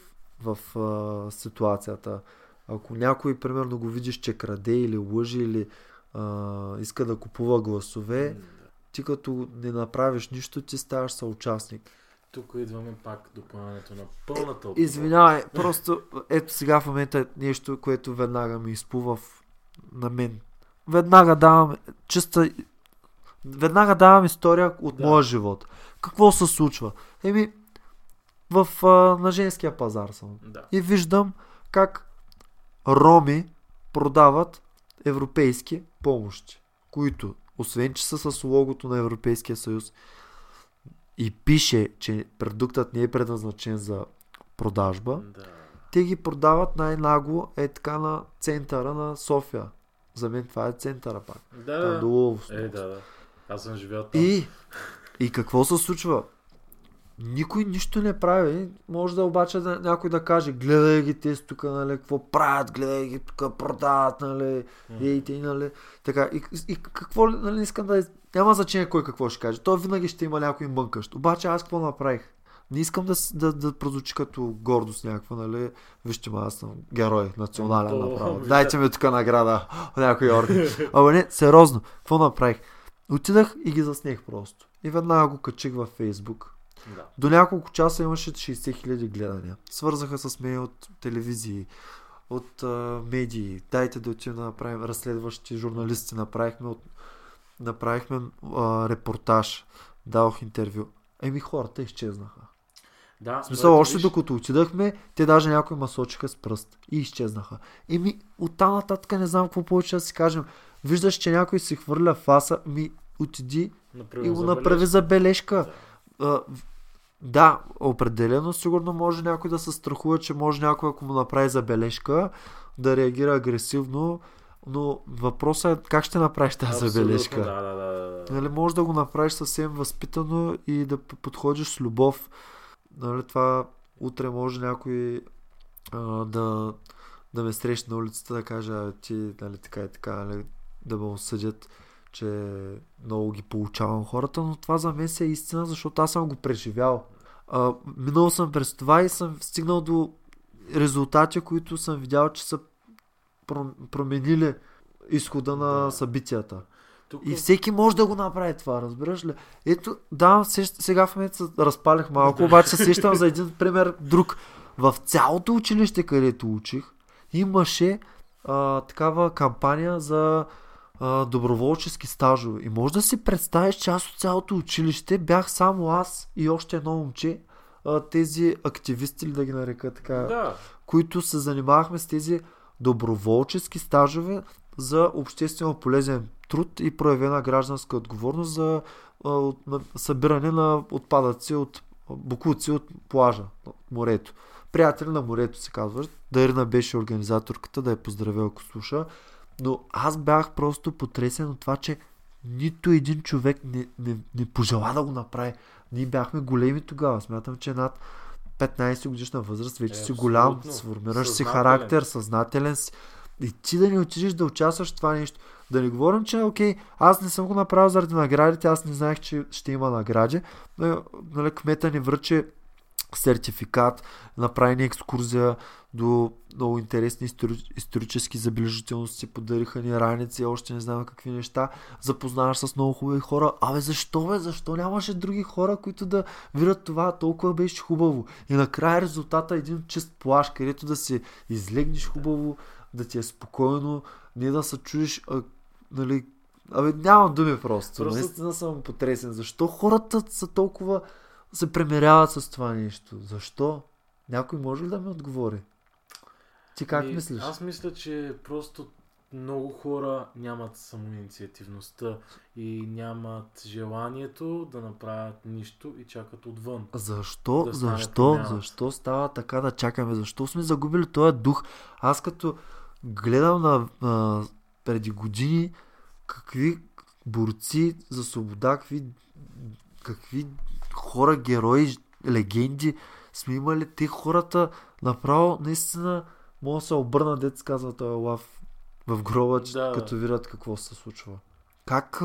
Speaker 2: в а, ситуацията. Ако някой, примерно, го видиш, че краде или лъжи или а, иска да купува гласове, ти като не направиш нищо, ти ставаш съучастник.
Speaker 1: Тук идваме пак до поемането на пълната отговорност.
Speaker 2: Извинявай, просто ето сега в момента е нещо, което веднага ми изплува в- на мен. Веднага давам чиста... Веднага давам история от
Speaker 1: Да.
Speaker 2: моя живот. Какво се случва? Еми, в, а, на женския пазар съм.
Speaker 1: Да.
Speaker 2: И виждам как роми продават европейски помощи, които, освен че са с логото на Европейския съюз и пише, че продуктът не е предназначен за продажба,
Speaker 1: Да.
Speaker 2: те ги продават най-нагло е така на центъра на София. За мен това е центъра пак.
Speaker 1: Да,
Speaker 2: Там долу
Speaker 1: Е, да, да. Аз съм живял там.
Speaker 2: и, и какво се случва? Никой нищо не прави. Може да обаче да, някой да каже, гледай ги те тук, нали, какво правят, гледай ги тук, продават, нали,
Speaker 1: М.
Speaker 2: ей, те, нали. Така, и, и какво, ли, нали, искам да... Няма значение кой какво ще каже. То винаги ще има някой мънкащ. Обаче аз какво направих? Не искам да, да, да прозвучи като гордост някаква, нали? Вижте, ма, аз съм герой, национален направо. Дайте ми тук награда. Някой орган. Ама не, сериозно. Какво направих? Отидах и ги заснех просто. И веднага го качих във Фейсбук.
Speaker 1: Да.
Speaker 2: До няколко часа имаше 60 хиляди гледания. Свързаха с мен от телевизии, от а, медии. Дайте да отидем да направим разследващи журналисти. Направихме, от, направихме а, репортаж. Дадох интервю. Еми хората изчезнаха.
Speaker 1: Да,
Speaker 2: смисъл, още
Speaker 1: виж,
Speaker 2: докато отидахме, те даже някои масочиха с пръст и изчезнаха. Еми, оттам нататък не знам какво повече да си кажем. Виждаш, че някой си хвърля фаса, ми отиди
Speaker 1: направи
Speaker 2: и го
Speaker 1: забележка.
Speaker 2: направи забележка.
Speaker 1: Да.
Speaker 2: А, да, определено сигурно може някой да се страхува, че може някой, ако му направи забележка, да реагира агресивно, но въпросът е как ще направиш тази
Speaker 1: Абсолютно,
Speaker 2: забележка.
Speaker 1: Да, да, да.
Speaker 2: Нали, може да го направиш съвсем възпитано и да подходиш с любов. Нали, това утре може някой а, да, да ме срещне на улицата да каже, а, ти нали, така и така, нали, да ме осъдят, че много ги получавам хората, но това за мен си е истина, защото аз съм го преживял. А, минал съм през това и съм стигнал до резултати, които съм видял, че са пром- променили изхода на събитията.
Speaker 1: Тук...
Speaker 2: И всеки може да го направи това, разбираш ли? Ето, да, сега в момента се разпалях малко, обаче се сещам за един пример друг. В цялото училище, където учих, имаше а, такава кампания за а, доброволчески стажове. И може да си представиш, че аз от цялото училище бях само аз и още едно момче, а, тези активисти, ли да ги нарека така,
Speaker 1: Да,
Speaker 2: които се занимавахме с тези доброволчески стажове за обществено полезен труд и проявена гражданска отговорност за а, от, на, събиране на отпадъци от букуци от плажа, от морето. Приятели на морето се казваш. Дарина беше организаторката, да я поздравя ако слуша. Но аз бях просто потресен от това, че нито един човек не, не, не пожела да го направи. Ние бяхме големи тогава. Смятам, че над 15 годишна възраст вече
Speaker 1: Е,
Speaker 2: си голям, сформираш си характер, съзнателен си. И ти да не отидеш да участваш в това нещо. Да не говорим, че окей, аз не съм го направил заради наградите, аз не знаех, че ще има награди. Но, нали, кмета ни връчи сертификат, направи ни екскурзия до много интересни истори- исторически забележителности, подариха ни раници, още не знам какви неща, запознаваш с много хубави хора. Абе, защо бе? Защо нямаше други хора, които да видят това? Толкова беше хубаво. И накрая резултата е един чист плаш, където да си излегнеш хубаво, да ти е спокойно, не да се чуеш, а, нали, Абе, нямам думи просто.
Speaker 1: Просто-
Speaker 2: просто... Наистина съм потресен. Защо хората са толкова се премеряват с това нещо? Защо? Някой може ли да ми отговори? Ти как
Speaker 1: И
Speaker 2: мислиш?
Speaker 1: Аз мисля, че просто много хора нямат самоинициативността и нямат желанието да направят нищо и чакат отвън.
Speaker 2: Защо,
Speaker 1: да
Speaker 2: защо,
Speaker 1: промяната.
Speaker 2: защо става така да чакаме? Защо сме загубили този дух? Аз като гледам на, на преди години какви борци за свобода, какви, какви хора, герои, легенди сме имали. Те хората направо наистина могат да се обърнат, дет се казва този лав в гроба, че-
Speaker 1: Да.
Speaker 2: като видят какво се случва. Как,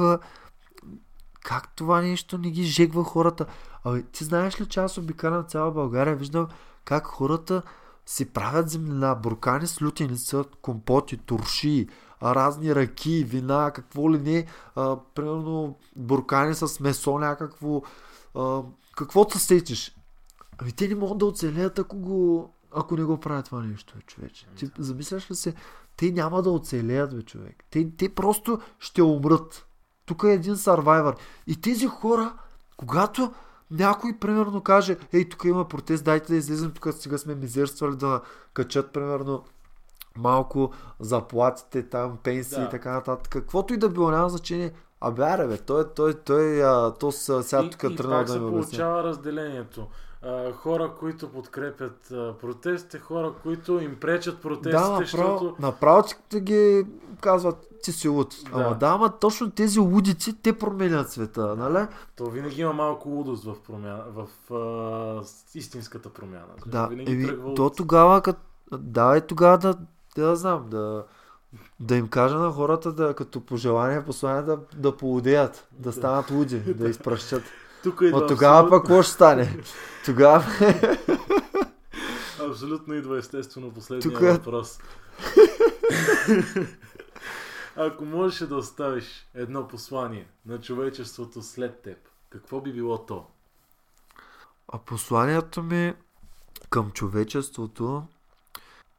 Speaker 2: как това нещо не ги жегва хората? Абе, ти знаеш ли, че аз обикалям цяла България, виждам как хората си правят землина, буркани с лютеница, компоти, турши, разни ръки, вина, какво ли не, а, примерно буркани с месо някакво, а, каквото се сетиш. Ами те не могат да оцелеят, ако, го, ако не го правят това нещо, бе, човече. Ти замисляш ли се? Те няма да оцелеят, бе, човек. Те, те просто ще умрат. Тук е един сарвайвър. И тези хора, когато някой, примерно, каже, ей, тук има протест, дайте да излезем, тук сега сме мизерствали да качат, примерно, малко заплатите, там, пенсии
Speaker 1: Да.
Speaker 2: и така нататък. Каквото и да било, няма значение. Абе, аре, бе, той, той, той, а, то са, сега тук
Speaker 1: и
Speaker 2: тръгнал
Speaker 1: пак
Speaker 2: да
Speaker 1: се
Speaker 2: ми
Speaker 1: получава разделението. А, хора, които подкрепят а, протестите, хора, които им пречат протестите,
Speaker 2: Да, направо,
Speaker 1: защото...
Speaker 2: направо ти ги казват, ти си луд.
Speaker 1: Да.
Speaker 2: Ама да, ама точно тези лудици, те променят света, нали?
Speaker 1: То винаги има малко лудост в, промяна, в а, истинската промяна.
Speaker 2: Да,
Speaker 1: винаги тръгва
Speaker 2: то тогава, кът... да, и тогава да, да, да знам, да, да им кажа на хората да, като пожелание, послание да, да поудеят, да станат луди, да изпращат.
Speaker 1: Тук идва
Speaker 2: От тогава
Speaker 1: абсолютно-
Speaker 2: пък какво ще стане? Тогава
Speaker 1: Абсолютно идва естествено последния
Speaker 2: Тук е-
Speaker 1: въпрос. Ако можеш да оставиш едно послание на човечеството след теб, какво би било то?
Speaker 2: А посланието ми към човечеството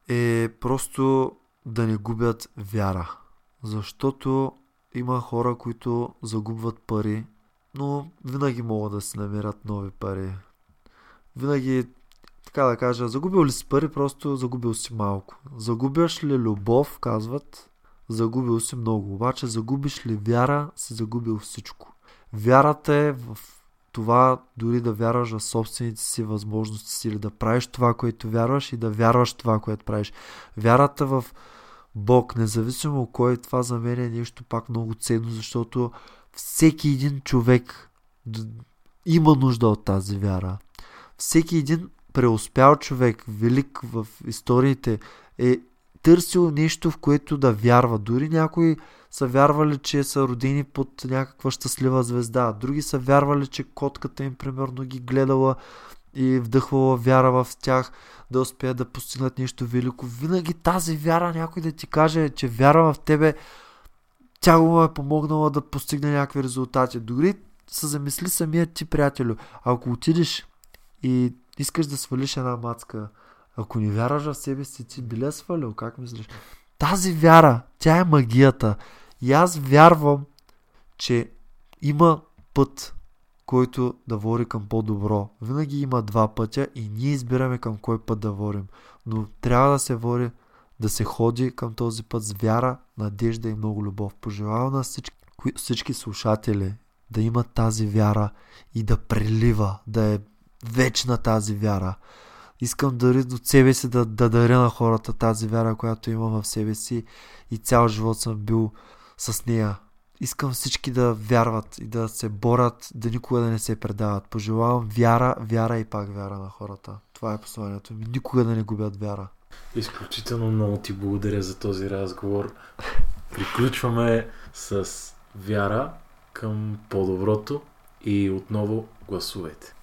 Speaker 2: е просто да не губят вяра. Защото има хора, които загубват пари, но винаги могат да си намерят нови пари. Винаги, така да кажа, загубил ли си пари, просто загубил си малко. Загубяш ли любов, казват, загубил си много. Обаче загубиш ли вяра, си загубил всичко. Вярата е в това дори да вярваш в собствените си възможности си или да правиш това, което вярваш и да вярваш това, което правиш. Вярата в Бог, независимо кой, това за мен е нещо пак много ценно, защото всеки един човек има нужда от тази вяра. Всеки един преуспял човек, велик в историите, е търсил нещо, в което да вярва. Дори някои са вярвали, че са родени под някаква щастлива звезда. Други са вярвали, че котката им примерно ги гледала и вдъхвала вяра в тях да успеят да постигнат нещо велико. Винаги тази вяра, някой да ти каже, че вяра в тебе, тя го е помогнала да постигне някакви резултати. Дори се замисли самия ти, приятелю. Ако отидеш и искаш да свалиш една мацка, ако не вярваш в себе си, ти би ли я свалил? Как мислиш? Тази вяра, тя е магията. И аз вярвам, че има път, който да води към по-добро. Винаги има два пътя и ние избираме към кой път да водим. Но трябва да се води, да се ходи към този път с вяра, надежда и много любов. Пожелавам на всички, всички слушатели да имат тази вяра и да прелива, да е вечна тази вяра. Искам дори от себе си да, да даря на хората тази вяра, която имам в себе си и цял живот съм бил с нея. Искам всички да вярват и да се борят, да никога да не се предават. Пожелавам вяра, вяра и пак вяра на хората. Това е посланието ми. Никога да не губят вяра.
Speaker 1: Изключително много ти благодаря за този разговор. Приключваме с вяра към по-доброто и отново гласувайте.